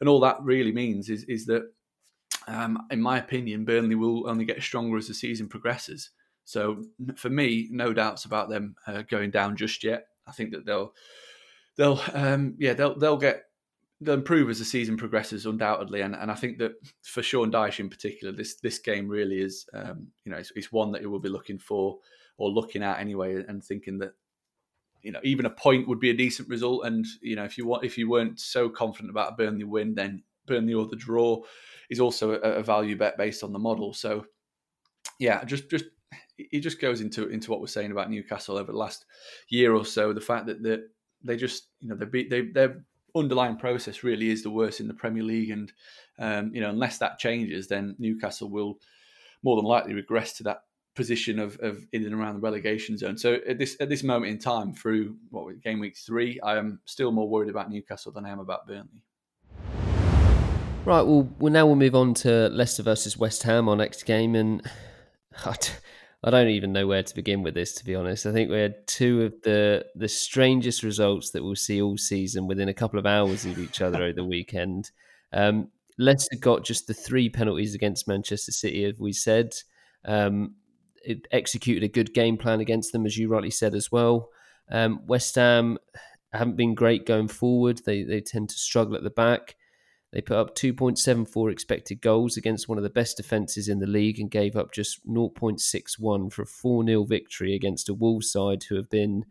and all that really means is is that, um, in my opinion, Burnley will only get stronger as the season progresses. So for me, no doubts about them uh, going down just yet. I think that they'll they'll um, yeah they'll they'll get they'll improve as the season progresses undoubtedly and, and I think that for Sean Dyche in particular this this game really is um, you know it's, it's, one that he will be looking for or looking at anyway and thinking that you know even a point would be a decent result. And you know if you want if you weren't so confident about a Burnley win then Burnley or the draw is also a, a value bet based on the model. So yeah just just it just goes into into what we're saying about Newcastle over the last year or so. The fact that that they just you know they beat they their underlying process really is the worst in the Premier League, and um, you know unless that changes, then Newcastle will more than likely regress to that position of, of in and around the relegation zone. So at this at this moment in time, through what game week three, I am still more worried about Newcastle than I am about Burnley. Right. Well, well now we'll move on to Leicester versus West Ham, our next game, and I don't even know where to begin with this, to be honest. I think we had two of the the strangest results that we'll see all season within a couple of hours of each other over the weekend. Um, Leicester got just the three penalties against Manchester City, as we said. Um, executed a good game plan against them, as you rightly said as well. Um, West Ham haven't been great going forward. They they tend to struggle at the back. They put up 2.74 expected goals against one of the best defences in the league and gave up just 0.61 for a 4 0 victory against a Wolves side who have been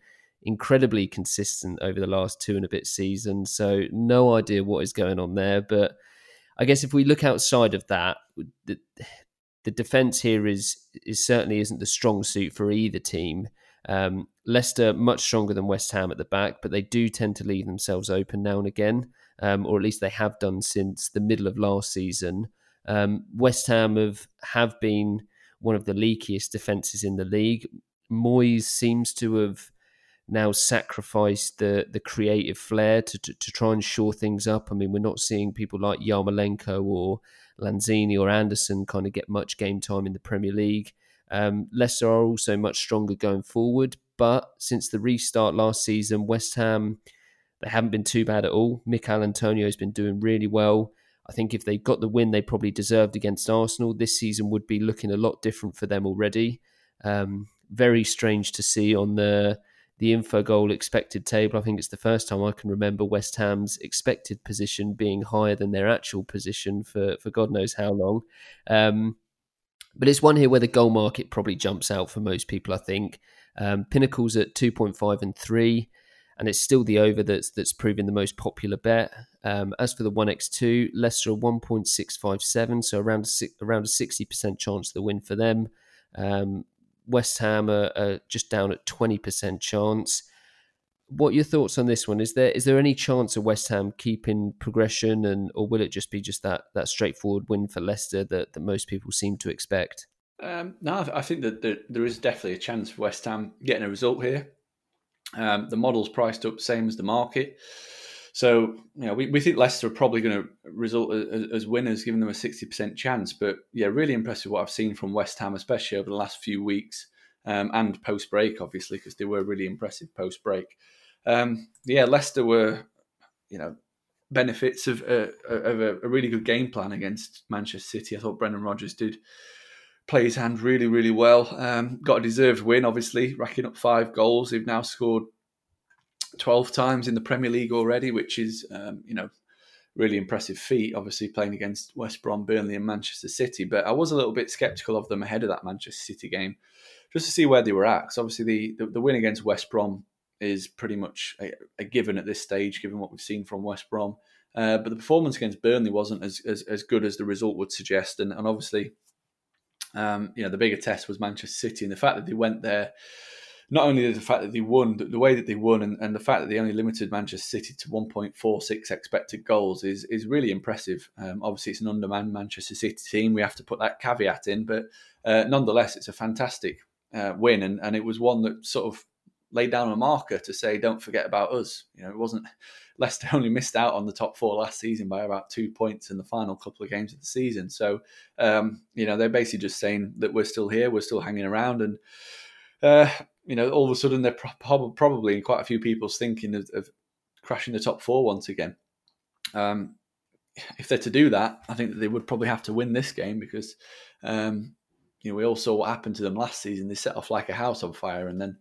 incredibly consistent over the last two and a bit seasons. So, no idea what is going on there. But I guess if we look outside of that, the, defence here is, is certainly isn't the strong suit for either team. Um, Leicester much stronger than West Ham at the back, but they do tend to leave themselves open now and again um, or at least they have done since the middle of last season. Um, West Ham have have been one of the leakiest defences in the league. Moyes seems to have now sacrificed the the creative flair to, to, to try and shore things up. I mean, we're not seeing people like Yarmolenko or Lanzini or Anderson kind of get much game time in the Premier League. Um, Leicester are also much stronger going forward, but since the restart last season, West Ham they haven't been too bad at all. Michail Antonio has been doing really well. I think if they got the win they probably deserved against Arsenal, this season would be looking a lot different for them already. Um, very strange to see on the the Infogol expected table. I think it's the first time I can remember West Ham's expected position being higher than their actual position for for God knows how long. Um, but it's one here where the goal market probably jumps out for most people. I think um, Pinnacle's at two point five and three and it's still the over that's that's proving the most popular bet. Um, as for the one x two, Leicester one point six five seven, so around a, around a sixty percent chance of the win for them. Um, West Ham are, are, just down at twenty percent chance. What are your thoughts on this one? Is there is there any chance of West Ham keeping progression, and or will it just be just that that straightforward win for Leicester that, that most people seem to expect? Um, no, I think that there, there is definitely a chance for West Ham getting a result here. Um, the model's priced up same as the market. So, you know, we, we think Leicester are probably going to result as, as, winners, giving them a 60% chance. But yeah, really impressive what I've seen from West Ham, especially over the last few weeks um, and post break, obviously, because they were really impressive post break. Um, yeah, Leicester were, you know, benefits of, uh, of a, a, really good game plan against Manchester City. I thought Brendan Rodgers did play his hand really, really well. Um, got a deserved win, obviously, racking up five goals. They've now scored 12 times in the Premier League already, which is, um, you know, really impressive feat, obviously playing against West Brom, Burnley, and Manchester City. But I was a little bit sceptical of them ahead of that Manchester City game, just to see where they were at. Because obviously, the, the, the, win against West Brom is pretty much a, a, given at this stage, given what we've seen from West Brom. Uh, but the performance against Burnley wasn't as, as, as good as the result would suggest. And, and obviously, um, you know, the bigger test was Manchester City, and the fact that they went there not only the fact that they won, the way that they won, and, and the fact that they only limited Manchester City to 1.46 expected goals is is really impressive. Um, obviously, it's an undermanned Manchester City team. We have to put that caveat in, but uh, nonetheless, it's a fantastic uh, win, and, and it was one that sort of laid down a marker to say, don't forget about us. You know, it wasn't Leicester only missed out on the top four last season by about two points in the final couple of games of the season. So, um, you know, they're basically just saying that we're still here, we're still hanging around, and uh, you know, all of a sudden they're pro- probably in quite a few people's thinking of, of crashing the top four once again. Um, if they're to do that, I think that they would probably have to win this game because, um, you know, we all saw what happened to them last season. They set off like a house on fire and then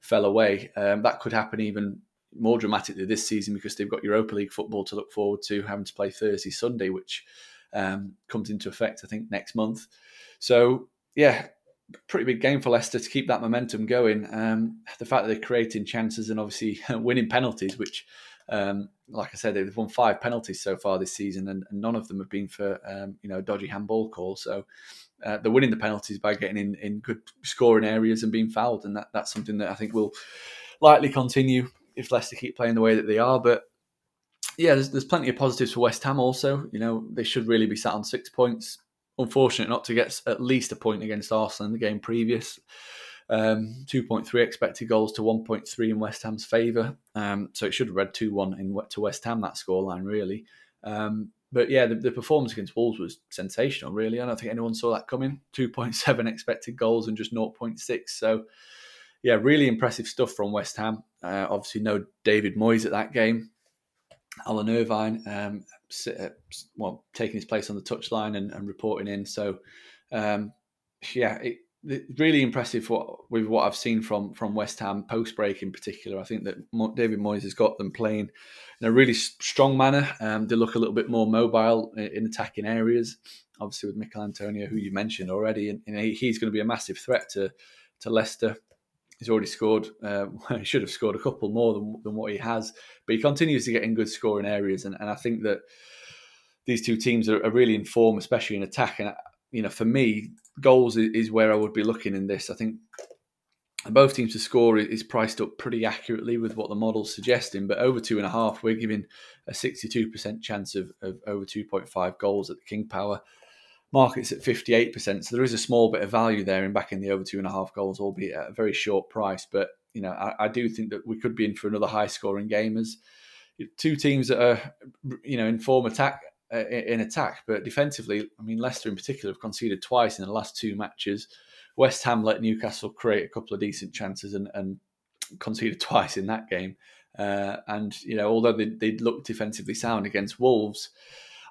fell away. Um, that could happen even more dramatically this season because they've got Europa League football to look forward to, having to play Thursday, Sunday, which um, comes into effect, I think, next month. So, yeah, pretty big game for Leicester to keep that momentum going. Um, the fact that they're creating chances and obviously winning penalties, which, um, like I said, they've won five penalties so far this season, and, and none of them have been for um, you know dodgy handball calls. So uh, they're winning the penalties by getting in, in good scoring areas and being fouled, and that, that's something that I think will likely continue if Leicester keep playing the way that they are. But yeah, there's, there's plenty of positives for West Ham. Also, you know they should really be sat on six points unfortunate not to get at least a point against Arsenal in the game previous. Um, 2.3 expected goals to 1.3 in West Ham's favour. Um, so it should have read 2 1 in to West Ham, that scoreline, really. Um, but yeah, the, the, performance against Wolves was sensational, really. I don't think anyone saw that coming. 2.7 expected goals and just 0.6. So yeah, really impressive stuff from West Ham. Uh, obviously, no David Moyes at that game. Alan Irvine, um, uh, well, taking his place on the touchline and, and reporting in. So, um, yeah, it, it, really impressive what, with what I've seen from from West Ham post break in particular. I think that David Moyes has got them playing in a really strong manner. Um, they look a little bit more mobile in, in attacking areas. Obviously, with Michael Antonio, who you mentioned already, and, and he's going to be a massive threat to to Leicester he's already scored. Uh, he should have scored a couple more than, than what he has, but he continues to get in good scoring areas, and, and I think that these two teams are, are, really in form, especially in attack. And you know, for me, goals is, is where I would be looking in this. I think both teams to score is priced up pretty accurately with what the model's suggesting, but over two and a half, we're giving a 62% chance of, of over 2.5 goals at the King Power market's at 58%. So there is a small bit of value there in backing the over two and a half goals, albeit at a very short price. But, you know, I, I do think that we could be in for another high scoring game as two teams that are, you know, in form attack. Uh, in attack, but defensively, I mean, Leicester in particular have conceded twice in the last two matches. West Ham let Newcastle create a couple of decent chances and, and conceded twice in that game. Uh, and you know, although they, they looked defensively sound against Wolves,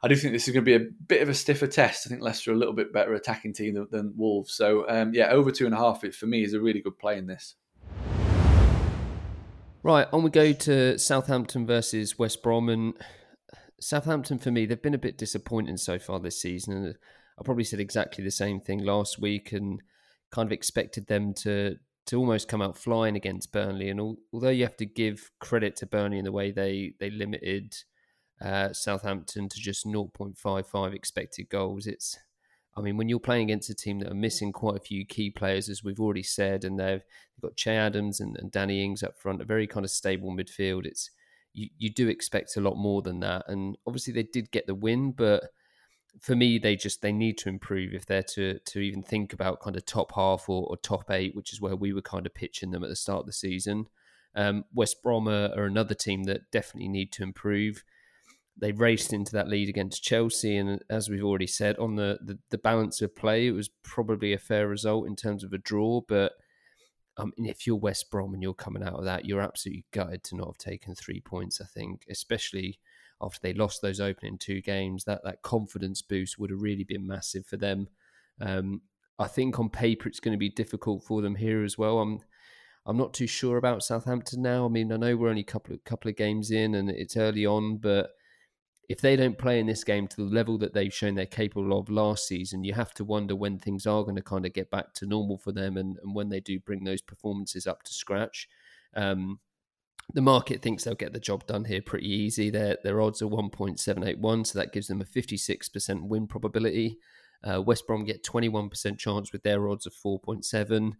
I do think this is going to be a bit of a stiffer test. I think Leicester are a little bit better attacking team than, than Wolves. So um, yeah, over two and a half for me is a really good play in this. Right, on we go to Southampton versus West Brom, and Southampton for me they've been a bit disappointing so far this season, and I probably said exactly the same thing last week, and kind of expected them to to almost come out flying against Burnley. And although you have to give credit to Burnley in the way they they limited Southampton to just 0.55 expected goals. It's, I mean, when you're playing against a team that are missing quite a few key players, as we've already said, and they've, they've got Che Adams and, and Danny Ings up front, a very kind of stable midfield. It's you, you do expect a lot more than that, and obviously they did get the win, but for me, they just they need to improve if they're to to even think about kind of top half or, or top eight, which is where we were kind of pitching them at the start of the season. Um, West Brom are, are, another team that definitely need to improve they raced into that lead against Chelsea, and as we've already said, on the, the, the balance of play, it was probably a fair result in terms of a draw. But um, if you're West Brom and you're coming out of that, you're absolutely gutted to not have taken three points. I think, especially after they lost those opening two games, that that confidence boost would have really been massive for them. Um, I think on paper it's going to be difficult for them here as well. I'm I'm not too sure about Southampton now. I mean, I know we're only a couple of couple of games in and it's early on, but if they don't play in this game to the level that they've shown they're capable of last season, you have to wonder when things are going to kind of get back to normal for them and, and when they do bring those performances up to scratch. Um, the market thinks they'll get the job done here pretty easy. Their their odds are 1.781, so that gives them a 56% win probability. Uh, West Brom get 21% chance with their odds of 4.7.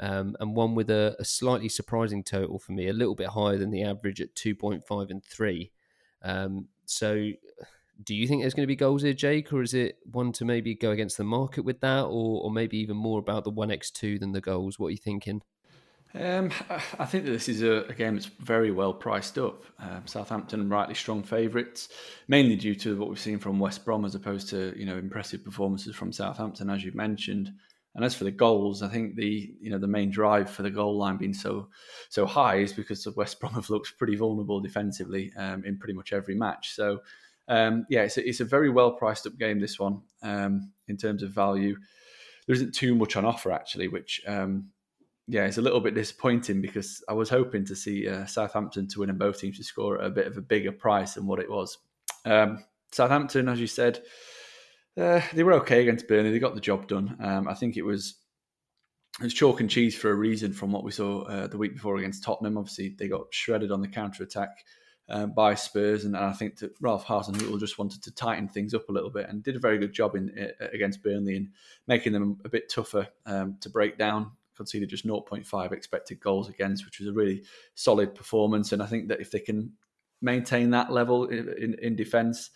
um, and one with a, a, slightly surprising total for me, a little bit higher than the average at 2.5 and 3. Um, so, do you think there's going to be goals here, Jake, or is it one to maybe go against the market with that, or, or maybe even more about the 1x2 than the goals? What are you thinking? Um, I think that this is a, a game that's very well priced up. Um, Southampton rightly strong favourites, mainly due to what we've seen from West Brom as opposed to you know impressive performances from Southampton, as you've mentioned. And as for the goals, I think the you know the main drive for the goal line being so so high is because West Brom have looked pretty vulnerable defensively um, in pretty much every match. So um, yeah, it's a, it's a very well priced up game. This one um, in terms of value, there isn't too much on offer actually, which um, yeah, it's a little bit disappointing because I was hoping to see uh, Southampton to win and both teams to score at a bit of a bigger price than what it was. Um, Southampton, as you said, uh, they were okay against Burnley. They got the job done. Um, I think it was it was chalk and cheese for a reason from what we saw uh, the week before against Tottenham. Obviously, they got shredded on the counter attack uh, by Spurs, and I think that Ralph Hasenhüttl just wanted to tighten things up a little bit and did a very good job in uh, against Burnley in making them a bit tougher um, to break down conceded just 0.5 expected goals against, which was a really solid performance. And I think that if they can maintain that level in, in, in defence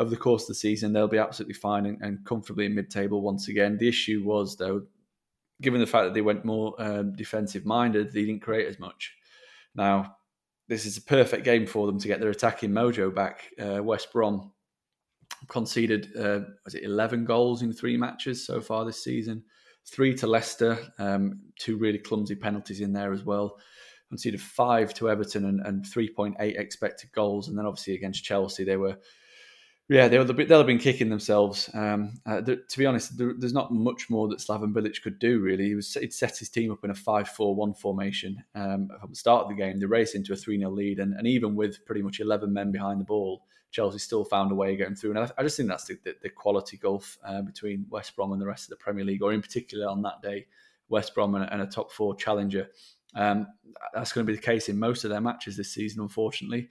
over the course of the season, they'll be absolutely fine and, and comfortably in mid-table once again. The issue was though, given the fact that they went more um, defensive minded, they didn't create as much. Now, this is a perfect game for them to get their attacking mojo back. Uh, West Brom conceded uh, was it 11 goals in three matches so far this season three to Leicester, um, two really clumsy penalties in there as well. Conceded five to Everton and, and 3.8 expected goals. And then obviously against Chelsea, they were, yeah, they were, they'll have been kicking themselves. Um, uh, to be honest, there, there's not much more that Slaven Bilic could do, really. He was, he'd set his team up in a 5 4 1 formation um, from the start of the game. They raced into a 3 0 lead. And, and even with pretty much 11 men behind the ball, Chelsea still found a way of getting through. And I, I just think that's the, the, the quality gulf uh, between West Brom and the rest of the Premier League, or in particular on that day, West Brom and, and a top four challenger. Um, that's going to be the case in most of their matches this season, unfortunately.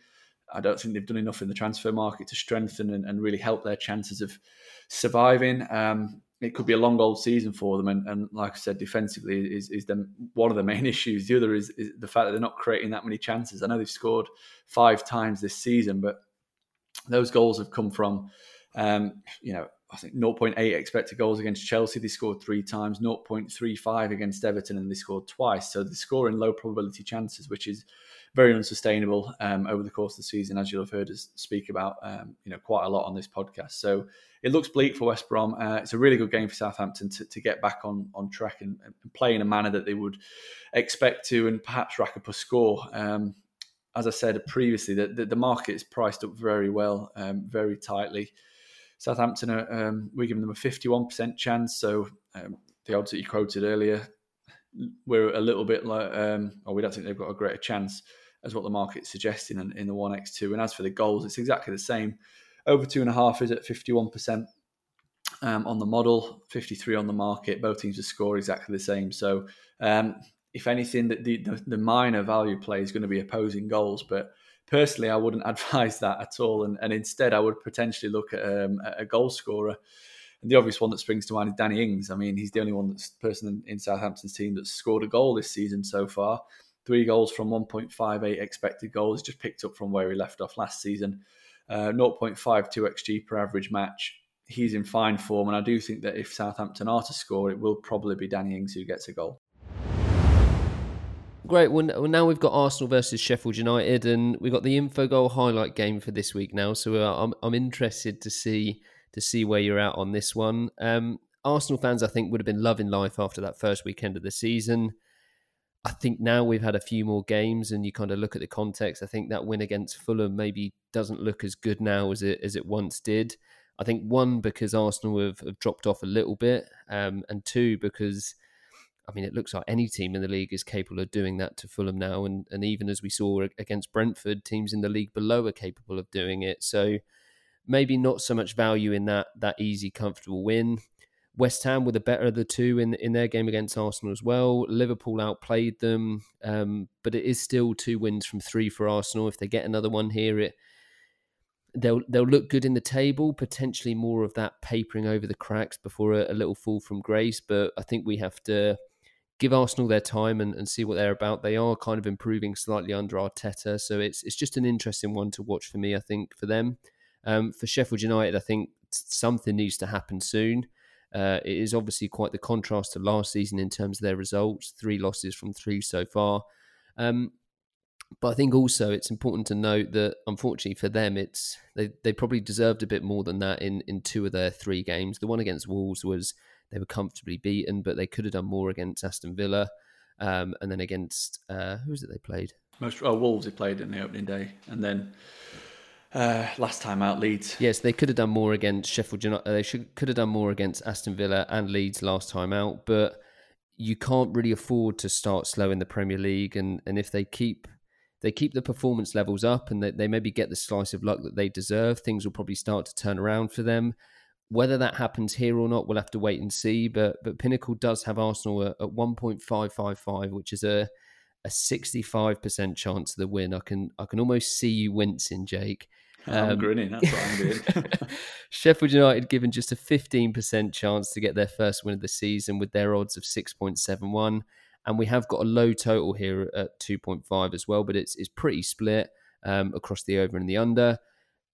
I don't think they've done enough in the transfer market to strengthen and, and really help their chances of surviving. Um, it could be a long old season for them, and, and like I said, defensively is is one of the main issues. The other is, is, the fact that they're not creating that many chances. I know they've scored five times this season, but those goals have come from, um, you know, I think 0.8 expected goals against Chelsea. They scored three times, 0.35 against Everton, and they scored twice. So they're scoring low probability chances, which is very unsustainable um, over the course of the season, as you'll have heard us speak about, um, you know, quite a lot on this podcast. So it looks bleak for West Brom. Uh, it's a really good game for Southampton to, to get back on on track and, and, play in a manner that they would expect to, and perhaps rack up a score. Um, as I said previously, the, the, the market is priced up very well, um, very tightly. Southampton, are, um, we're giving them a 51% chance. So um, the odds that you quoted earlier, we're a little bit like, um, or we don't think they've got a greater chance as what the market's suggesting in, in the 1x2. And as for the goals, it's exactly the same. Over two and a half is at 51%. Um, on the model, 53 on the market. Both teams to score exactly the same. So um, if anything, that the, the, the minor value play is going to be opposing goals. But personally, I wouldn't advise that at all. And, and instead, I would potentially look at um, a goal scorer. And the obvious one that springs to mind is Danny Ings. I mean, he's the only one that's person in, in Southampton's team that's scored a goal this season so far. Three goals from 1.58 expected goals, just picked up from where he left off last season. Uh, 0.52 xG per average match. He's in fine form, and I do think that if Southampton are to score, it will probably be Danny Ings who gets a goal. Great. Well, now we've got Arsenal versus Sheffield United, and we've got the Infogol highlight game for this week now. So uh, I'm I'm interested to see to see where you're at on this one. Um, Arsenal fans, I think, would have been loving life after that first weekend of the season. I think now we've had a few more games, and you kind of look at the context. I think that win against Fulham maybe doesn't look as good now as it as it once did. I think one because Arsenal have, have dropped off a little bit, um, and two because I mean, it looks like any team in the league is capable of doing that to Fulham now, and and even as we saw against Brentford, teams in the league below are capable of doing it. So maybe not so much value in that that easy, comfortable win. West Ham were the better of the two in in their game against Arsenal as well. Liverpool outplayed them, um, but it is still two wins from three for Arsenal. If they get another one here, it they'll they'll look good in the table. Potentially more of that papering over the cracks before a, a little fall from grace. But I think we have to give Arsenal their time and, and see what they're about. They are kind of improving slightly under Arteta, so it's it's just an interesting one to watch for me. I think for them, um, for Sheffield United, I think something needs to happen soon. Uh, it is obviously quite the contrast to last season in terms of their results. Three losses from three so far. Um, but I think also it's important to note that unfortunately for them, it's they, they probably deserved a bit more than that in, in two of their three games. The one against Wolves was they were comfortably beaten, but they could have done more against Aston Villa. Um, and then against uh, who was it they played? Most oh, Wolves they played in the opening day, and then uh, last time out Leeds. Yes, they could have done more against Sheffield United. They should could have done more against Aston Villa and Leeds last time out, but you can't really afford to start slow in the Premier League. And and if they keep they keep the performance levels up and they, they maybe get the slice of luck that they deserve, things will probably start to turn around for them. Whether that happens here or not, we'll have to wait and see. But but Pinnacle does have Arsenal at, at one point five five five, which is a a sixty five percent chance of the win. I can I can almost see you wincing, Jake. I'm um, grinning. That's what I'm doing. Sheffield United given just a 15% chance to get their first win of the season with their odds of 6.71 and we have got a low total here at 2.5 as well, but it's it's pretty split um, across the over and the under.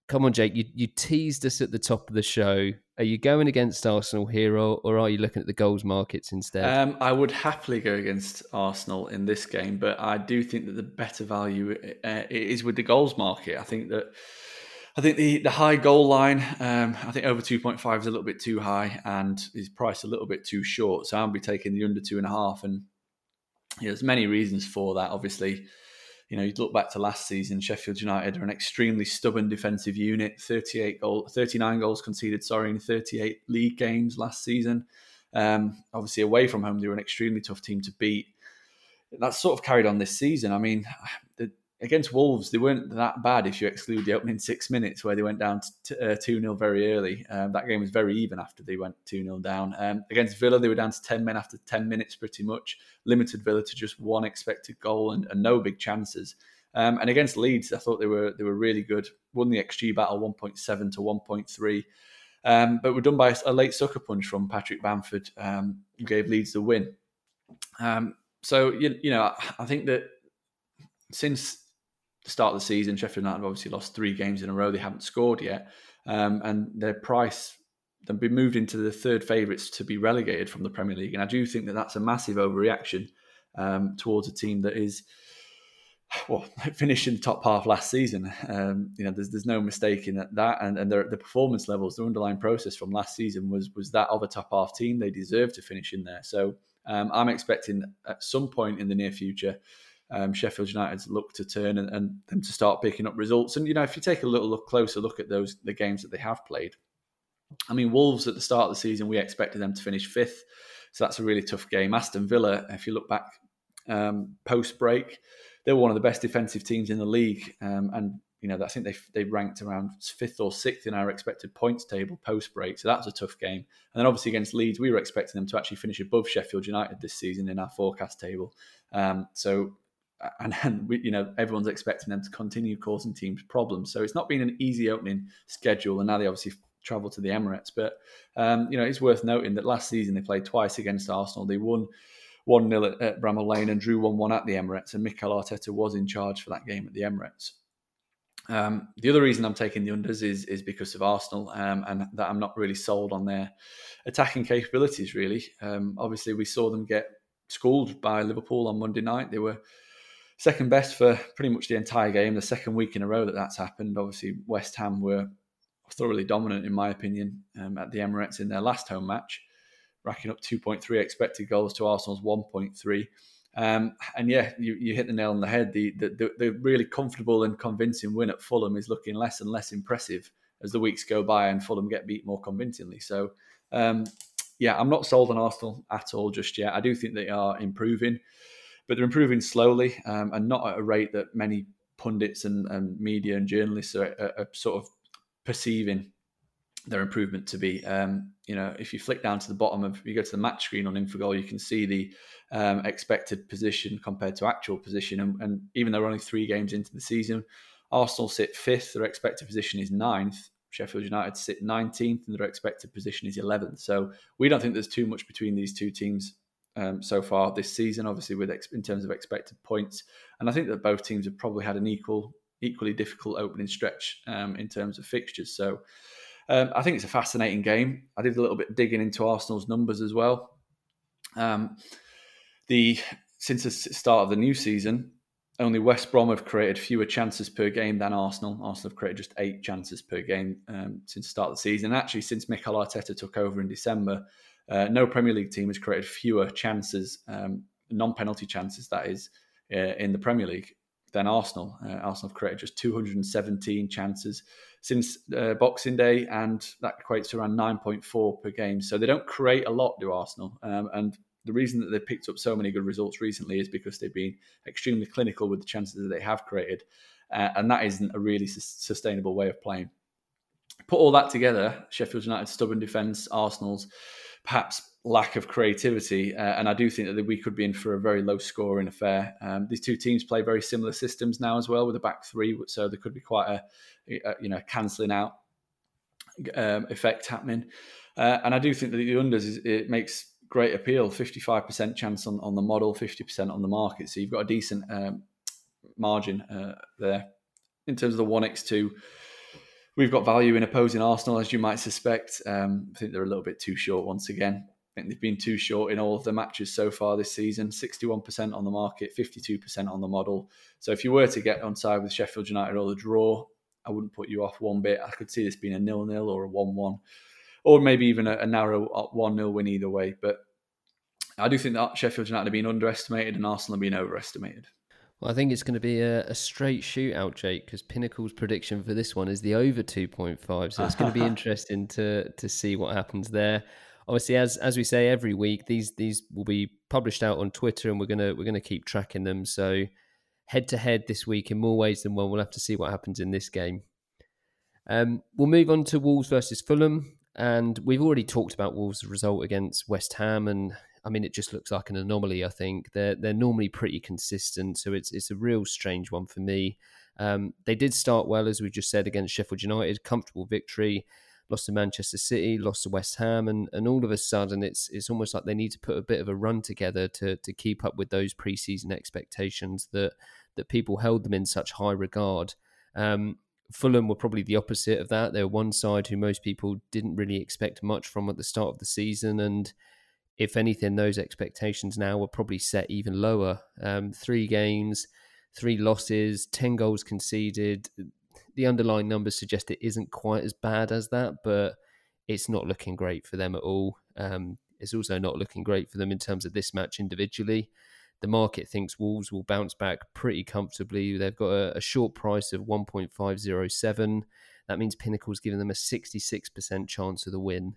Come on, Jake, you, you teased us at the top of the show. Are you going against Arsenal here, or, or are you looking at the goals markets instead? Um, I would happily go against Arsenal in this game, but I do think that the better value uh, is with the goals market. I think that I think the, the high goal line, um, I think over 2.5 is a little bit too high and is priced a little bit too short. So I'll be taking the under two and a half. And you know, there's many reasons for that. Obviously, you know, you look back to last season, Sheffield United are an extremely stubborn defensive unit. 38 goal, 39 goals conceded, sorry, in 38 league games last season. Um, obviously, away from home, they were an extremely tough team to beat. That's sort of carried on this season. I mean, the, against Wolves, they weren't that bad if you exclude the opening six minutes where they went down uh, 2 0 very early. Um, that game was very even after they went 2 0 down. Um, against Villa, they were down to 10 men after 10 minutes pretty much, limited Villa to just one expected goal and, and no big chances. Um, and against Leeds, I thought they were they were really good. Won the XG battle 1.7 to 1.3. Um, but were done by a late sucker punch from Patrick Bamford, um, who gave Leeds the win. Um, so you, you know, I think that since the start of the season, Sheffield United have obviously lost three games in a row. They haven't scored yet, um, and their price they've been moved into the third favourites to be relegated from the Premier League. And I do think that that's a massive overreaction um, towards a team that is well finished in the top half last season. Um, you know, there's there's no mistake in that, and and their, the performance levels, the underlying process from last season was was that of a top half team. They deserve to finish in there. So um, I'm expecting at some point in the near future um, Sheffield United's look to turn and, and them to start picking up results. And you know, if you take a little look closer look at those the games that they have played, I mean, Wolves at the start of the season we expected them to finish fifth, so that's a really tough game. Aston Villa, if you look back um, post break, they were one of the best defensive teams in the league, um, and you know I think they they ranked around fifth or sixth in our expected points table post break. So that was a tough game. And then obviously against Leeds, we were expecting them to actually finish above Sheffield United this season in our forecast table. Um, so and then we, you know everyone's expecting them to continue causing teams problems. So it's not been an easy opening schedule, and now they obviously travel to the Emirates. But um, you know it's worth noting that last season they played twice against Arsenal. They won one 0 at, at Bramall Lane and drew one one at the Emirates, and Mikel Arteta was in charge for that game at the Emirates. Um, the other reason I'm taking the unders is is because of Arsenal um, and that I'm not really sold on their attacking capabilities. Really, um, obviously we saw them get schooled by Liverpool on Monday night. They were second best for pretty much the entire game. The second week in a row that that's happened. Obviously, West Ham were thoroughly dominant, in my opinion, um, at the Emirates in their last home match, racking up 2.3 expected goals to Arsenal's 1.3. Um, and yeah, you, you, hit the nail on the head. The, the, the really comfortable and convincing win at Fulham is looking less and less impressive as the weeks go by and Fulham get beat more convincingly. So, um, yeah, I'm not sold on Arsenal at all just yet. I do think they are improving but they're improving slowly um, and not at a rate that many pundits and, and media and journalists are, are, are, sort of perceiving their improvement to be. Um, you know, if you flick down to the bottom of, you go to the match screen on Infogol, you can see the um, expected position compared to actual position. And, and, even though we're only three games into the season, Arsenal sit fifth, their expected position is ninth. Sheffield United sit 19th and their expected position is 11th. So we don't think there's too much between these two teams um, so far this season, obviously with ex- in terms of expected points. And I think that both teams have probably had an equal, equally difficult opening stretch um, in terms of fixtures. So um, I think it's a fascinating game. I did a little bit digging into Arsenal's numbers as well. Um, the since the start of the new season, only West Brom have created fewer chances per game than Arsenal. Arsenal have created just eight chances per game um, since the start of the season. Actually, since Mikel Arteta took over in December, uh, no Premier League team has created fewer chances, um, non-penalty chances, that is, uh, in the Premier League than Arsenal. Uh, Arsenal have created just 217 chances since uh, Boxing Day, and that equates to around 9.4 per game. So they don't create a lot, do Arsenal? Um, and the reason that they've picked up so many good results recently is because they've been extremely clinical with the chances that they have created, uh, and that isn't a really su- sustainable way of playing. Put all that together, Sheffield United's stubborn defence, Arsenal's perhaps lack of creativity. Uh, and I do think that we could be in for a very low scoring affair. Um, these two teams play very similar systems now as well with a back three, so there could be quite a, a you know cancelling out um, effect happening. Uh, and I do think that the unders is, it makes great appeal. Fifty five percent chance on, on the model, fifty percent on the market. So you've got a decent um, margin uh, there in terms of the one x two we've got value in opposing Arsenal, as you might suspect. Um, I think they're a little bit too short once again. I think they've been too short in all of the matches so far this season 61% on the market, 52% on the model. So if you were to get on side with Sheffield United or the draw, I wouldn't put you off one bit. I could see this being a nil nil or a 1 1, or maybe even a, a narrow 1 0 win either way. But I do think that Sheffield United have been underestimated and Arsenal have been overestimated. Well, I think it's going to be a, a straight shootout, Jake, because Pinnacle's prediction for this one is the over 2.5. So it's going to be interesting to to see what happens there. Obviously, as as we say every week, these these will be published out on Twitter, and we're gonna we're gonna keep tracking them. So head to head this week in more ways than one. We'll have to see what happens in this game. Um, we'll move on to Wolves versus Fulham, and we've already talked about Wolves' result against West Ham, and I mean, it just looks like an anomaly. I think they're they're normally pretty consistent, so it's it's a real strange one for me. Um, they did start well, as we just said, against Sheffield United, comfortable victory. Lost to Manchester City, lost to West Ham, and, and all of a sudden it's it's almost like they need to put a bit of a run together to to keep up with those preseason expectations that that people held them in such high regard. Um, Fulham were probably the opposite of that. They were one side who most people didn't really expect much from at the start of the season, and if anything, those expectations now were probably set even lower. Um, three games, three losses, 10 goals conceded. The underlying numbers suggest it isn't quite as bad as that, but it's not looking great for them at all. Um, it's also not looking great for them in terms of this match individually. The market thinks Wolves will bounce back pretty comfortably. They've got a, a short price of 1.507. That means Pinnacle's giving them a 66% chance of the win.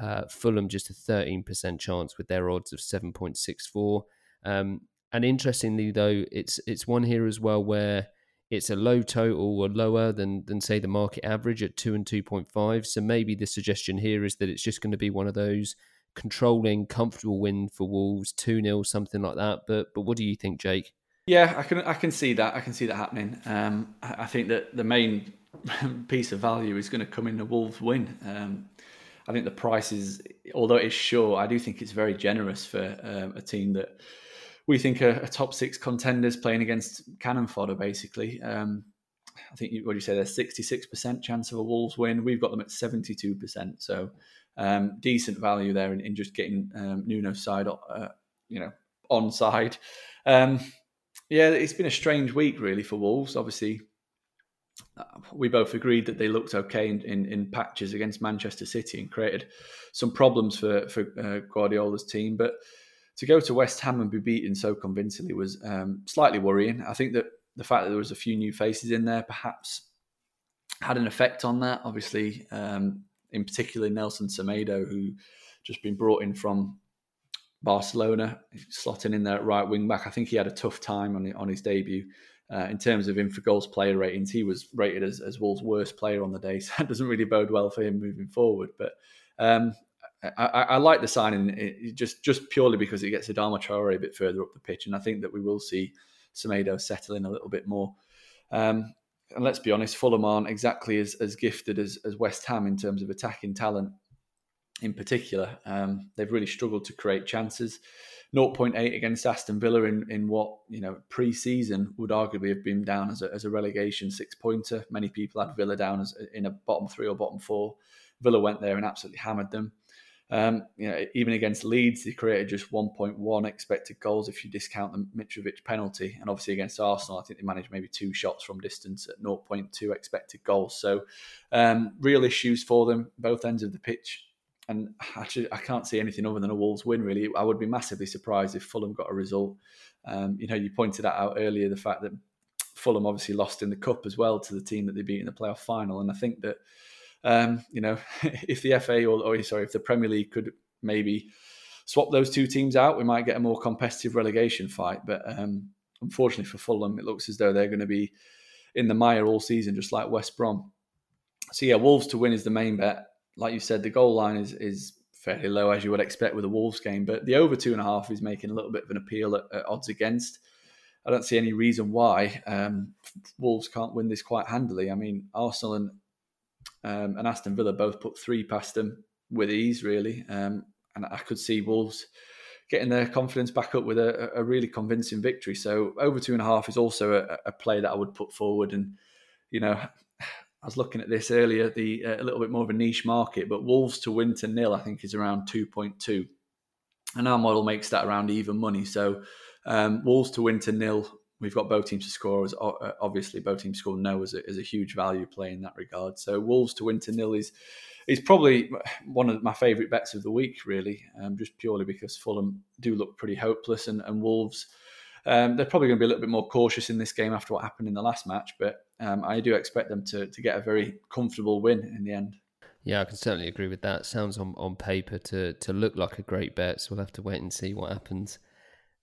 Uh, Fulham just a 13% chance with their odds of 7.64. Um, and interestingly, though, it's it's one here as well where it's a low total or lower than than say the market average at two and 2.5. So maybe the suggestion here is that it's just going to be one of those controlling, comfortable win for Wolves, two 0 something like that. But but what do you think, Jake? Yeah, I can I can see that. I can see that happening. Um, I think that the main piece of value is going to come in the Wolves win. Um, I think the price is, although it is short, I do think it's very generous for um, a team that we think are, are, top six contenders playing against cannon fodder, basically. Um, I think what do you say? There's 66% chance of a Wolves win. We've got them at 72%. So um, decent value there in, in just getting um, Nuno's side, uh, you know, on side. Um, yeah, it's been a strange week really for Wolves. Obviously, we both agreed that they looked okay in, in, in, patches against Manchester City and created some problems for for uh, Guardiola's team. But to go to West Ham and be beaten so convincingly was um, slightly worrying. I think that the fact that there was a few new faces in there perhaps had an effect on that. Obviously, um, in particular Nelson Semedo, who just been brought in from Barcelona, slotting in there at right wing back. I think he had a tough time on on his debut. Uh, in terms of Infogol's player ratings, he was rated as, as Wolves' worst player on the day, so that doesn't really bode well for him moving forward. But um, I, I, like the signing just just purely because it gets Adama Traore a bit further up the pitch, and I think that we will see Semedo settle in a little bit more. Um, and let's be honest, Fulham aren't exactly as, as gifted as, as West Ham in terms of attacking talent. In particular, um, they've really struggled to create chances. 0.8 against Aston Villa in, in what you know pre-season would arguably have been down as a, as a relegation six pointer. Many people had Villa down as in a bottom three or bottom four. Villa went there and absolutely hammered them. Um, you know, even against Leeds, they created just 1.1 expected goals if you discount the Mitrovic penalty. And obviously against Arsenal, I think they managed maybe two shots from distance at 0.2 expected goals. So um, real issues for them, both ends of the pitch. And actually, I can't see anything other than a Wolves win. Really, I would be massively surprised if Fulham got a result. Um, you know, you pointed that out earlier, the fact that Fulham obviously lost in the cup as well to the team that they beat in the playoff final, and I think that um, you know, if the FA or, or sorry, if the Premier League could maybe swap those two teams out, we might get a more competitive relegation fight. But um, unfortunately for Fulham, it looks as though they're going to be in the mire all season, just like West Brom. So yeah, Wolves to win is the main bet. Like you said, the goal line is is fairly low as you would expect with a Wolves game, but the over two and a half is making a little bit of an appeal at, at odds against. I don't see any reason why um, Wolves can't win this quite handily. I mean, Arsenal and um, and Aston Villa both put three past them with ease, really. Um, and I could see Wolves getting their confidence back up with a, a, really convincing victory. So over two and a half is also a, a, play that I would put forward. And you know, I was looking at this earlier, the uh, a little bit more of a niche market, but Wolves to win to nil, I think, is around two point two, and our model makes that around even money. So um, Wolves to win to nil we've got both teams to score. As uh, obviously, both teams score no is a, as a huge value play in that regard. So Wolves to win to nil is is probably one of my favourite bets of the week, really, um, just purely because Fulham do look pretty hopeless, and, and Wolves. Um, they're probably going to be a little bit more cautious in this game after what happened in the last match, but um, I do expect them to, to get a very comfortable win in the end. Yeah, I can certainly agree with that. Sounds on, on paper to, to look like a great bet, so we'll have to wait and see what happens.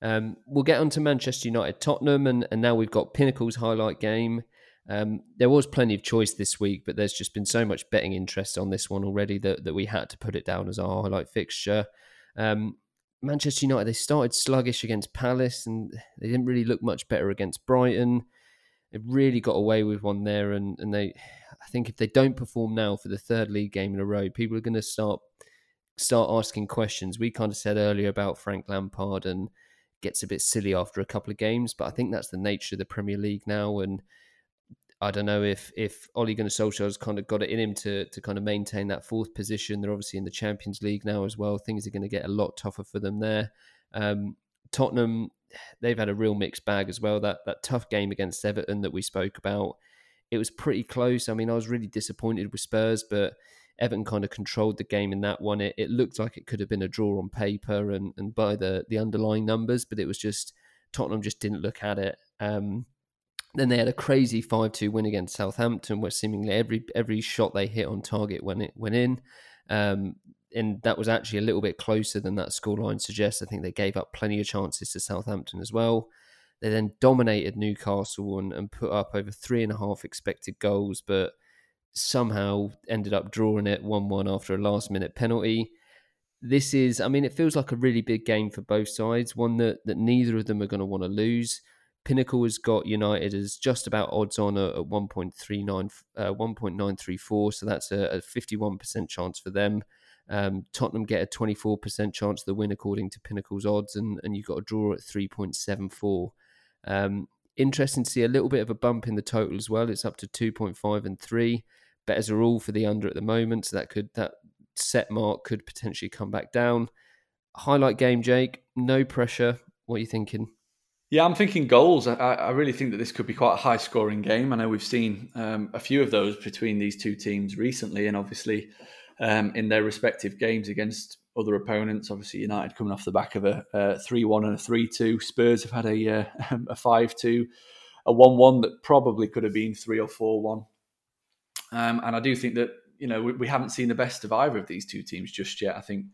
Um, we'll get on to Manchester United, Tottenham, and, and now we've got Pinnacle's highlight game. Um, there was plenty of choice this week, but there's just been so much betting interest on this one already that, that we had to put it down as our highlight fixture. Um, Manchester United, they started sluggish against Palace and they didn't really look much better against Brighton. They really got away with one there, and, and they, I think if they don't perform now for the third league game in a row, people are going to start start asking questions. We kind of said earlier about Frank Lampard and gets a bit silly after a couple of games. But I think that's the nature of the Premier League now. And I don't know if if Ole Gunnar Solskjaer's kind of got it in him to to kind of maintain that fourth position. They're obviously in the Champions League now as well. Things are going to get a lot tougher for them there. Um, Tottenham, they've had a real mixed bag as well. That that tough game against Everton that we spoke about, it was pretty close. I mean, I was really disappointed with Spurs, but Everton kind of controlled the game in that one. It, it looked like it could have been a draw on paper and, and by the, the underlying numbers, but it was just Tottenham just didn't look at it. Um, then they had a crazy five two win against Southampton, where seemingly every every shot they hit on target went it went in. Um, and that was actually a little bit closer than that scoreline suggests. I think they gave up plenty of chances to Southampton as well. They then dominated Newcastle and, and put up over three and a half expected goals, but somehow ended up drawing it 1 1 after a last minute penalty. This is, I mean, it feels like a really big game for both sides, one that, that neither of them are going to want to lose. Pinnacle has got United as just about odds on at 1.39, uh, 1.934, so that's a, a 51% chance for them. Um, Tottenham get a 24% chance of the win according to Pinnacle's odds, and, and you've got a draw at 3.74. Um, interesting to see a little bit of a bump in the total as well. It's up to 2.5 and 3 betters are all for the under at the moment, so that could that set mark could potentially come back down. Highlight game, Jake. No pressure. What are you thinking? Yeah, I'm thinking goals. I, I really think that this could be quite a high scoring game. I know we've seen um, a few of those between these two teams recently, and obviously um, in their respective games against other opponents. Obviously, United coming off the back of a 3 1 and a 3 2. Spurs have had a, uh, a 5 2, a 1 1 that probably could have been 3 or 4 1. Um, and I do think that you know we, we, haven't seen the best of either of these two teams just yet. I think,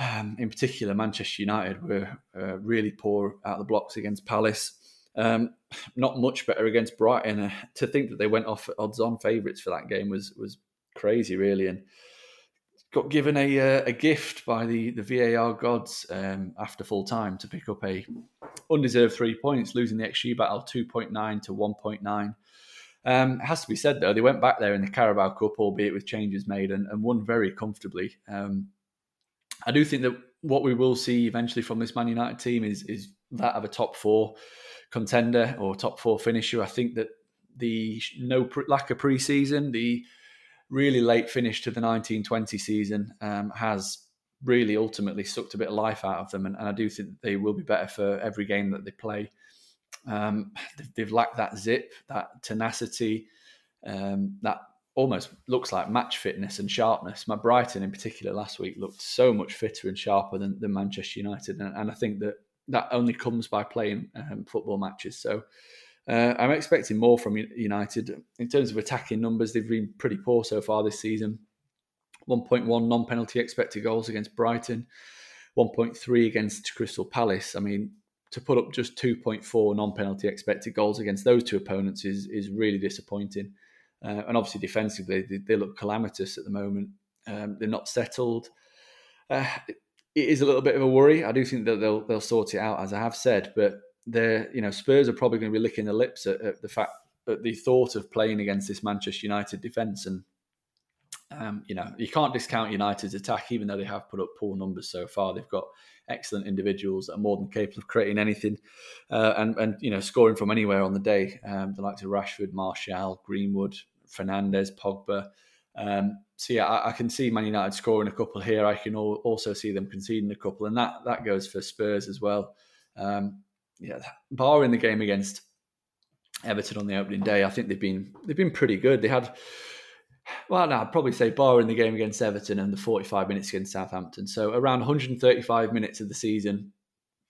um, in particular, Manchester United were uh, really poor out of the blocks against Palace. Um, not much better against Brighton. Uh, to think that they went off odds-on favourites for that game was was crazy, really, and got given a uh, a gift by the the VAR gods um, after full time to pick up a undeserved three points, losing the XG battle two point nine to one point nine. Um, it has to be said though, they went back there in the Carabao Cup, albeit with changes made, and, and won very comfortably. Um, I do think that what we will see eventually from this Man United team is is that of a top four contender or top four finisher. I think that the no lack of preseason, the really late finish to the 1920 season um, has really ultimately sucked a bit of life out of them, and, and, I do think they will be better for every game that they play. Um, they've, they've, lacked that zip, that tenacity, um, that almost looks like match fitness and sharpness. My Brighton in particular last week looked so much fitter and sharper than, than Manchester United, and, and, I think that that only comes by playing um, football matches. So uh, I'm expecting more from United in terms of attacking numbers. They've been pretty poor so far this season. 1.1 non-penalty expected goals against Brighton, 1.3 against Crystal Palace. I mean, to put up just 2.4 non-penalty expected goals against those two opponents is is really disappointing. Uh, and obviously defensively, they, they, look calamitous at the moment. Um, they're not settled. Uh, it is a little bit of a worry. I do think that they'll they'll sort it out, as I have said. But they're you know Spurs are probably going to be licking their lips at, at the fact at the thought of playing against this Manchester United defence and um, you know, you can't discount United's attack, even though they have put up poor numbers so far. They've got excellent individuals that are more than capable of creating anything, uh, and and you know, scoring from anywhere on the day. Um, the likes of Rashford, Martial, Greenwood, Fernandes, Pogba. Um, so yeah, I, I, can see Man United scoring a couple here. I can also see them conceding a couple, and that that goes for Spurs as well. Um, yeah, barring the game against Everton on the opening day, I think they've been they've been pretty good. They had well, no, I'd probably say bar in the game against Everton and the 45 minutes against Southampton. So around 135 minutes of the season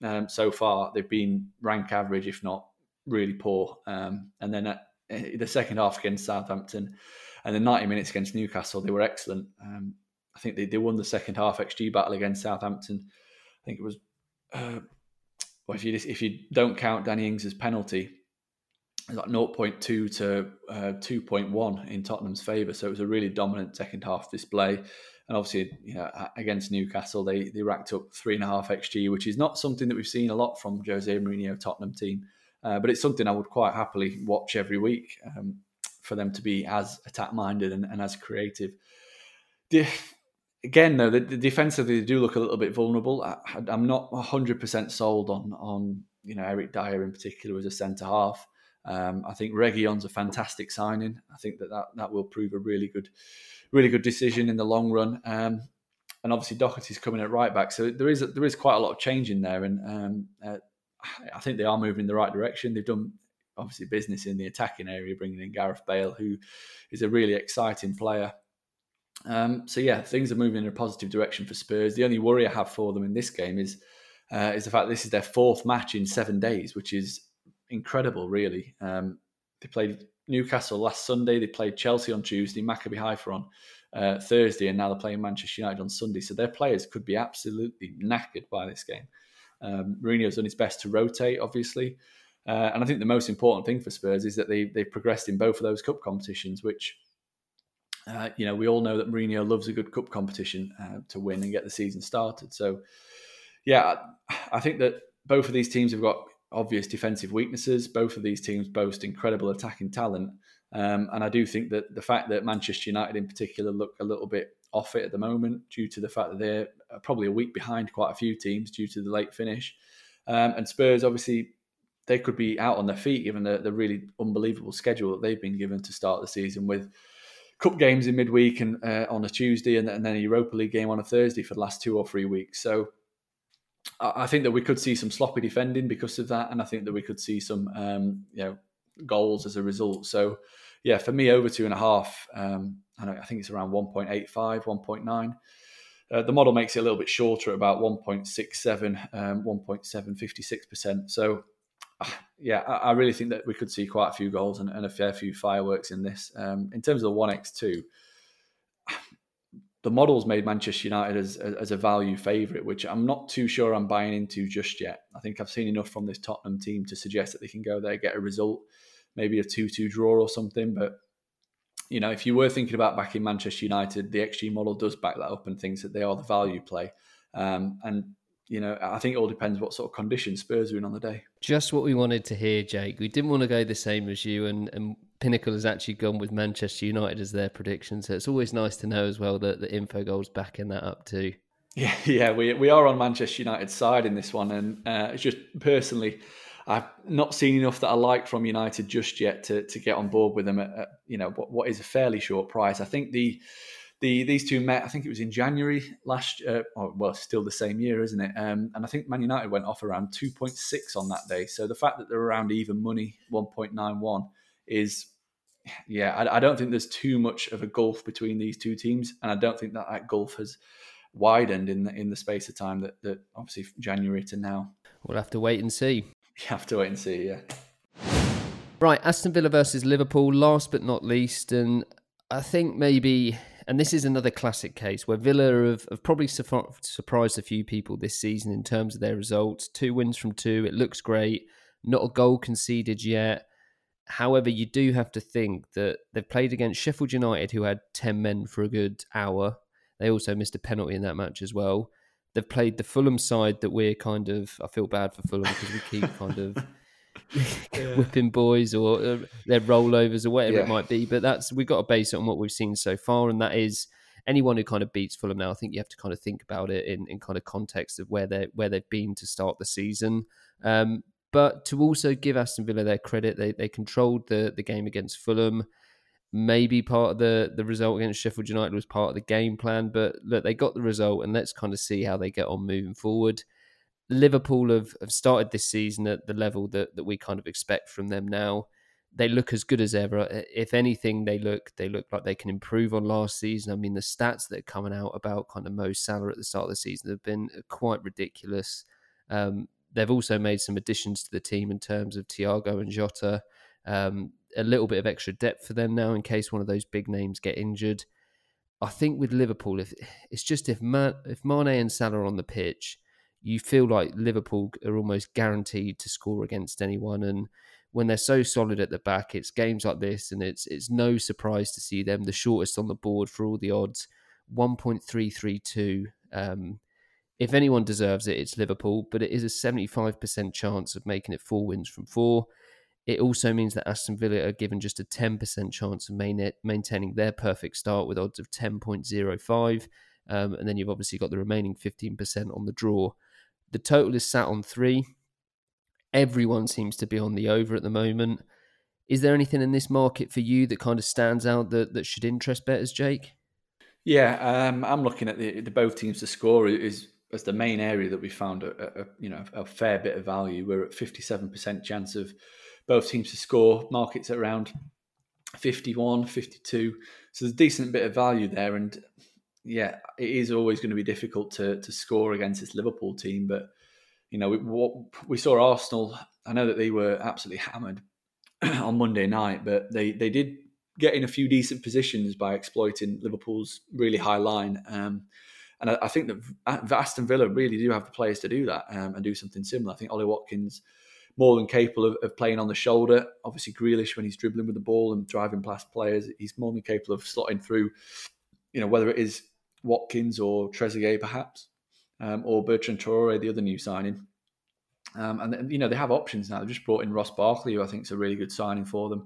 um, so far, they've been rank average, if not really poor. Um, and then at, the second half against Southampton and the 90 minutes against Newcastle, they were excellent. Um, I think they, they won the second half XG battle against Southampton. I think it was, uh, well, if you if you don't count Danny Ings's penalty, like 0.2 to uh, 2.1 in Tottenham's favour. So it was a really dominant second half display. And obviously, you know, against Newcastle, they they racked up three and a half xG, which is not something that we've seen a lot from Jose Mourinho Tottenham team. Uh, but it's something I would quite happily watch every week um, for them to be as attack minded and, and, as creative. Again, though, the, the, defensively they do look a little bit vulnerable. I, am not 100% sold on on you know Eric Dier in particular as a centre half. Um, I think Reguilón's a fantastic signing. I think that, that that will prove a really good, really good decision in the long run. Um, and obviously Doherty's coming at right back, so there is there is quite a lot of change in there, and um, uh, I think they are moving in the right direction. They've done obviously business in the attacking area, bringing in Gareth Bale, who is a really exciting player. Um, so yeah, things are moving in a positive direction for Spurs. The only worry I have for them in this game is uh, is the fact this is their fourth match in seven days, which is incredible, really. Um, they played Newcastle last Sunday. They played Chelsea on Tuesday, Maccabi Haifa on uh, Thursday, and now they're playing Manchester United on Sunday. So their players could be absolutely knackered by this game. Um, Mourinho's done his best to rotate, obviously. Uh, and I think the most important thing for Spurs is that they, they've progressed in both of those cup competitions, which, uh, you know, we all know that Mourinho loves a good cup competition uh, to win and get the season started. So, yeah, I think that both of these teams have got obvious defensive weaknesses. Both of these teams boast incredible attacking talent. Um, and I do think that the fact that Manchester United in particular look a little bit off it at the moment due to the fact that they're probably a week behind quite a few teams due to the late finish. Um, and Spurs, obviously, they could be out on their feet given the, the really unbelievable schedule that they've been given to start the season with cup games in midweek and uh, on a Tuesday and, and then a Europa League game on a Thursday for the last two or three weeks. So I think that we could see some sloppy defending because of that, and I think that we could see some um, you know goals as a result. So yeah, for me, over two and a half, um, I think it's around 1.85, 1.9. Uh, the model makes it a little bit shorter, about 1.67, um, 1.756%. So, uh, yeah, I, I, really think that we could see quite a few goals and, and a fair few fireworks in this. Um, in terms of the 1x2, the models made Manchester United as, as a value favourite, which I'm not too sure I'm buying into just yet. I think I've seen enough from this Tottenham team to suggest that they can go there, get a result, maybe a 2 2 draw or something. But, you know, if you were thinking about backing Manchester United, the XG model does back that up and thinks that they are the value play. Um, and you know, I think it all depends what sort of conditions Spurs are in on the day. Just what we wanted to hear, Jake. We didn't want to go the same as you, and, and Pinnacle has actually gone with Manchester United as their prediction. So it's always nice to know as well that the Infogol's backing that up too. Yeah, yeah, we we are on Manchester United's side in this one, and uh, it's just personally, I've not seen enough that I like from United just yet to to get on board with them at, at you know what, what is a fairly short price. I think the the these two met. I think it was in January last. Uh, or, well, still the same year, isn't it? Um, and I think Man United went off around two point six on that day. So the fact that they're around even money, one point nine one, is yeah. I, I, don't think there's too much of a gulf between these two teams, and I don't think that that gulf has widened in the in the space of time that that obviously January to now. We'll have to wait and see. You have to wait and see. Yeah. Right, Aston Villa versus Liverpool, last but not least, and I think maybe and this is another classic case where Villa have, have probably su- surprised a few people this season in terms of their results. Two wins from two, it looks great. Not a goal conceded yet. However, you do have to think that they've played against Sheffield United, who had 10 men for a good hour. They also missed a penalty in that match as well. They've played the Fulham side that we're kind of, I feel bad for Fulham because we keep kind of yeah. whipping boys or uh, their rollovers or whatever yeah. it might be. But that's we've got to base it on what we've seen so far, and that is anyone who kind of beats Fulham now. I think you have to kind of think about it in, in kind of context of where they where they've been to start the season. Um, but to also give Aston Villa their credit, they they controlled the the game against Fulham. Maybe part of the the result against Sheffield United was part of the game plan, but look, they got the result, and let's kind of see how they get on moving forward. Liverpool have, have started this season at the level that, that we kind of expect from them now. They look as good as ever. If anything, they look they look like they can improve on last season. I mean, the stats that are coming out about kind of Mo Salah at the start of the season have been quite ridiculous. Um, they've also made some additions to the team in terms of Thiago and Jota. Um, a little bit of extra depth for them now in case one of those big names get injured. I think with Liverpool, if it's just if Man, if Mane and Salah are on the pitch, you feel like Liverpool are almost guaranteed to score against anyone. And when they're so solid at the back, it's games like this, and it's it's no surprise to see them the shortest on the board for all the odds, one point three three two. Um, if anyone deserves it, it's Liverpool, but it is a seventy five percent chance of making it four wins from four. It also means that Aston Villa are given just a 10% chance of main- maintaining their perfect start with odds of 10.05. Um, and then you've obviously got the remaining 15% on the draw. The total is sat on three. Everyone seems to be on the over at the moment. Is there anything in this market for you that kind of stands out that, that should interest betters, Jake? Yeah, um, I'm looking at the, the both teams to score is as the main area that we found a, a, you know a fair bit of value. We're at 57% chance of both teams to score. Markets around 51, 52. So there's a decent bit of value there. And yeah, it is always going to be difficult to to score against this Liverpool team. But you know, we, what, we saw Arsenal. I know that they were absolutely hammered on Monday night, but they they did get in a few decent positions by exploiting Liverpool's really high line. Um, and I, I, think that Aston Villa really do have the players to do that um, and do something similar. I think Ollie Watkins more than capable of, of, playing on the shoulder. Obviously, Grealish when he's dribbling with the ball and driving past players, he's more than capable of slotting through. You know, whether it is Watkins or Trezeguet, perhaps, um, or Bertrand Traore, the other new signing. Um, and you know they have options now. They've just brought in Ross Barkley, who I think is a really good signing for them.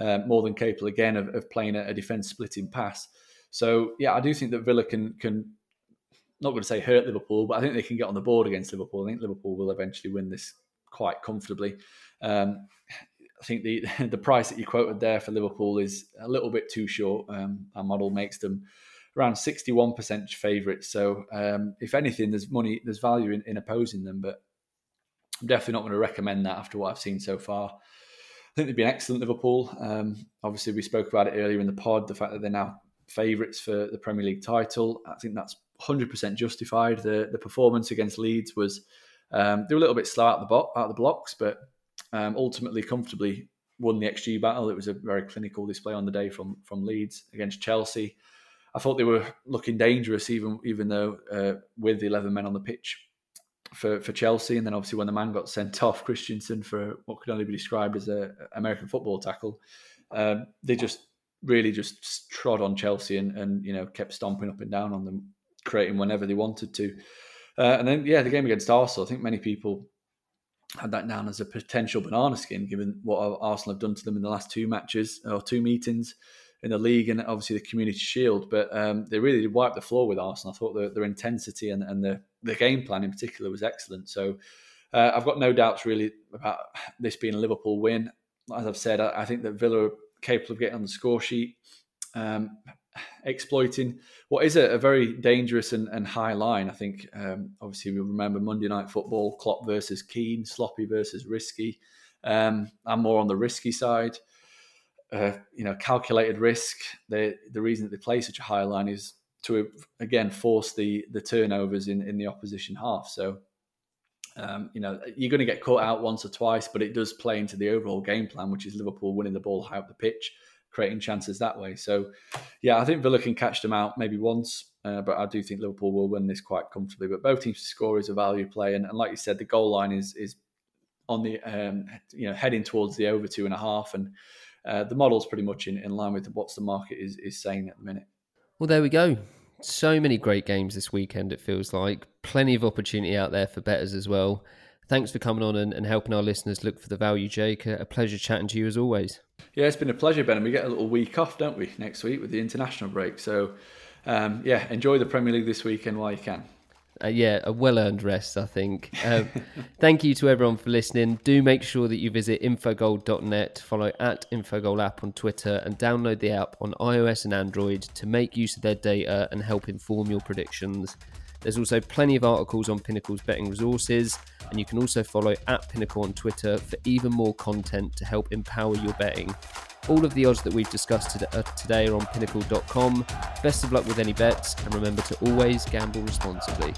Uh, more than capable again of, of playing a, a defence splitting pass. So yeah, I do think that Villa can can not going to say hurt Liverpool, but I think they can get on the board against Liverpool. I think Liverpool will eventually win this quite comfortably. Um, I think the the price that you quoted there for Liverpool is a little bit too short. Um, our model makes them around 61% favourites. So um, if anything, there's money, there's value in, in opposing them, but I'm definitely not going to recommend that after what I've seen so far. I think they've been excellent, Liverpool. Um, obviously, we spoke about it earlier in the pod, the fact that they're now favourites for the Premier League title. I think that's 100% justified. The the performance against Leeds was um, they were a little bit slow out the bo- out the blocks, but um, ultimately comfortably won the XG battle. It was a very clinical display on the day from from Leeds against Chelsea. I thought they were looking dangerous, even even though uh, with the eleven men on the pitch for for Chelsea, and then obviously when the man got sent off, Christensen for what could only be described as a American football tackle, um, they just really just trod on Chelsea and, and you know kept stomping up and down on them, creating whenever they wanted to. Uh, and then yeah, the game against Arsenal, I think many people had that down as a potential banana skin, given what Arsenal have done to them in the last two matches or two meetings in the league and obviously the Community Shield. But um, they really did wipe the floor with Arsenal. I thought their, their intensity and, and game plan in particular was excellent. So uh, I've got no doubts really about this being a Liverpool win. As I've said, I, I think that Villa are capable of getting on the score sheet. Um, exploiting what is a, a very dangerous and, and, high line. I think um, obviously we remember Monday Night Football, Klopp versus Keane, sloppy versus risky. Um, I'm more on the risky side. Uh, you know, calculated risk. The reason that they play such a high line is to again force the the turnovers in in the opposition half. So. Um, you know, you're going to get caught out once or twice, but it does play into the overall game plan, which is Liverpool winning the ball high up the pitch, creating chances that way. So, yeah, I think Villa can catch them out maybe once, uh, but I do think Liverpool will win this quite comfortably. But both teams to score is a value play, and, and like you said, the goal line is is on the um, you know heading towards the over two and a half, and uh, the model's pretty much in, in line with what the market is is saying at the minute. Well, there we go. So many great games this weekend. It feels like plenty of opportunity out there for betters as well. Thanks for coming on and, and helping our listeners look for the value, Jake. A pleasure chatting to you as always. Yeah, it's been a pleasure, Ben. And we get a little week off, don't we, next week with the international break. So, um, yeah, enjoy the Premier League this weekend while you can uh, yeah, a well earned rest, I think. Um, thank you to everyone for listening. Do make sure that you visit infogol.net, follow at Infogol app on Twitter, and download the app on iOS and Android to make use of their data and help inform your predictions. There's also plenty of articles on Pinnacle's betting resources, and you can also follow at Pinnacle on Twitter for even more content to help empower your betting. All of the odds that we've discussed uh, today are on pinnacle.com. Best of luck with any bets, and remember to always gamble responsibly.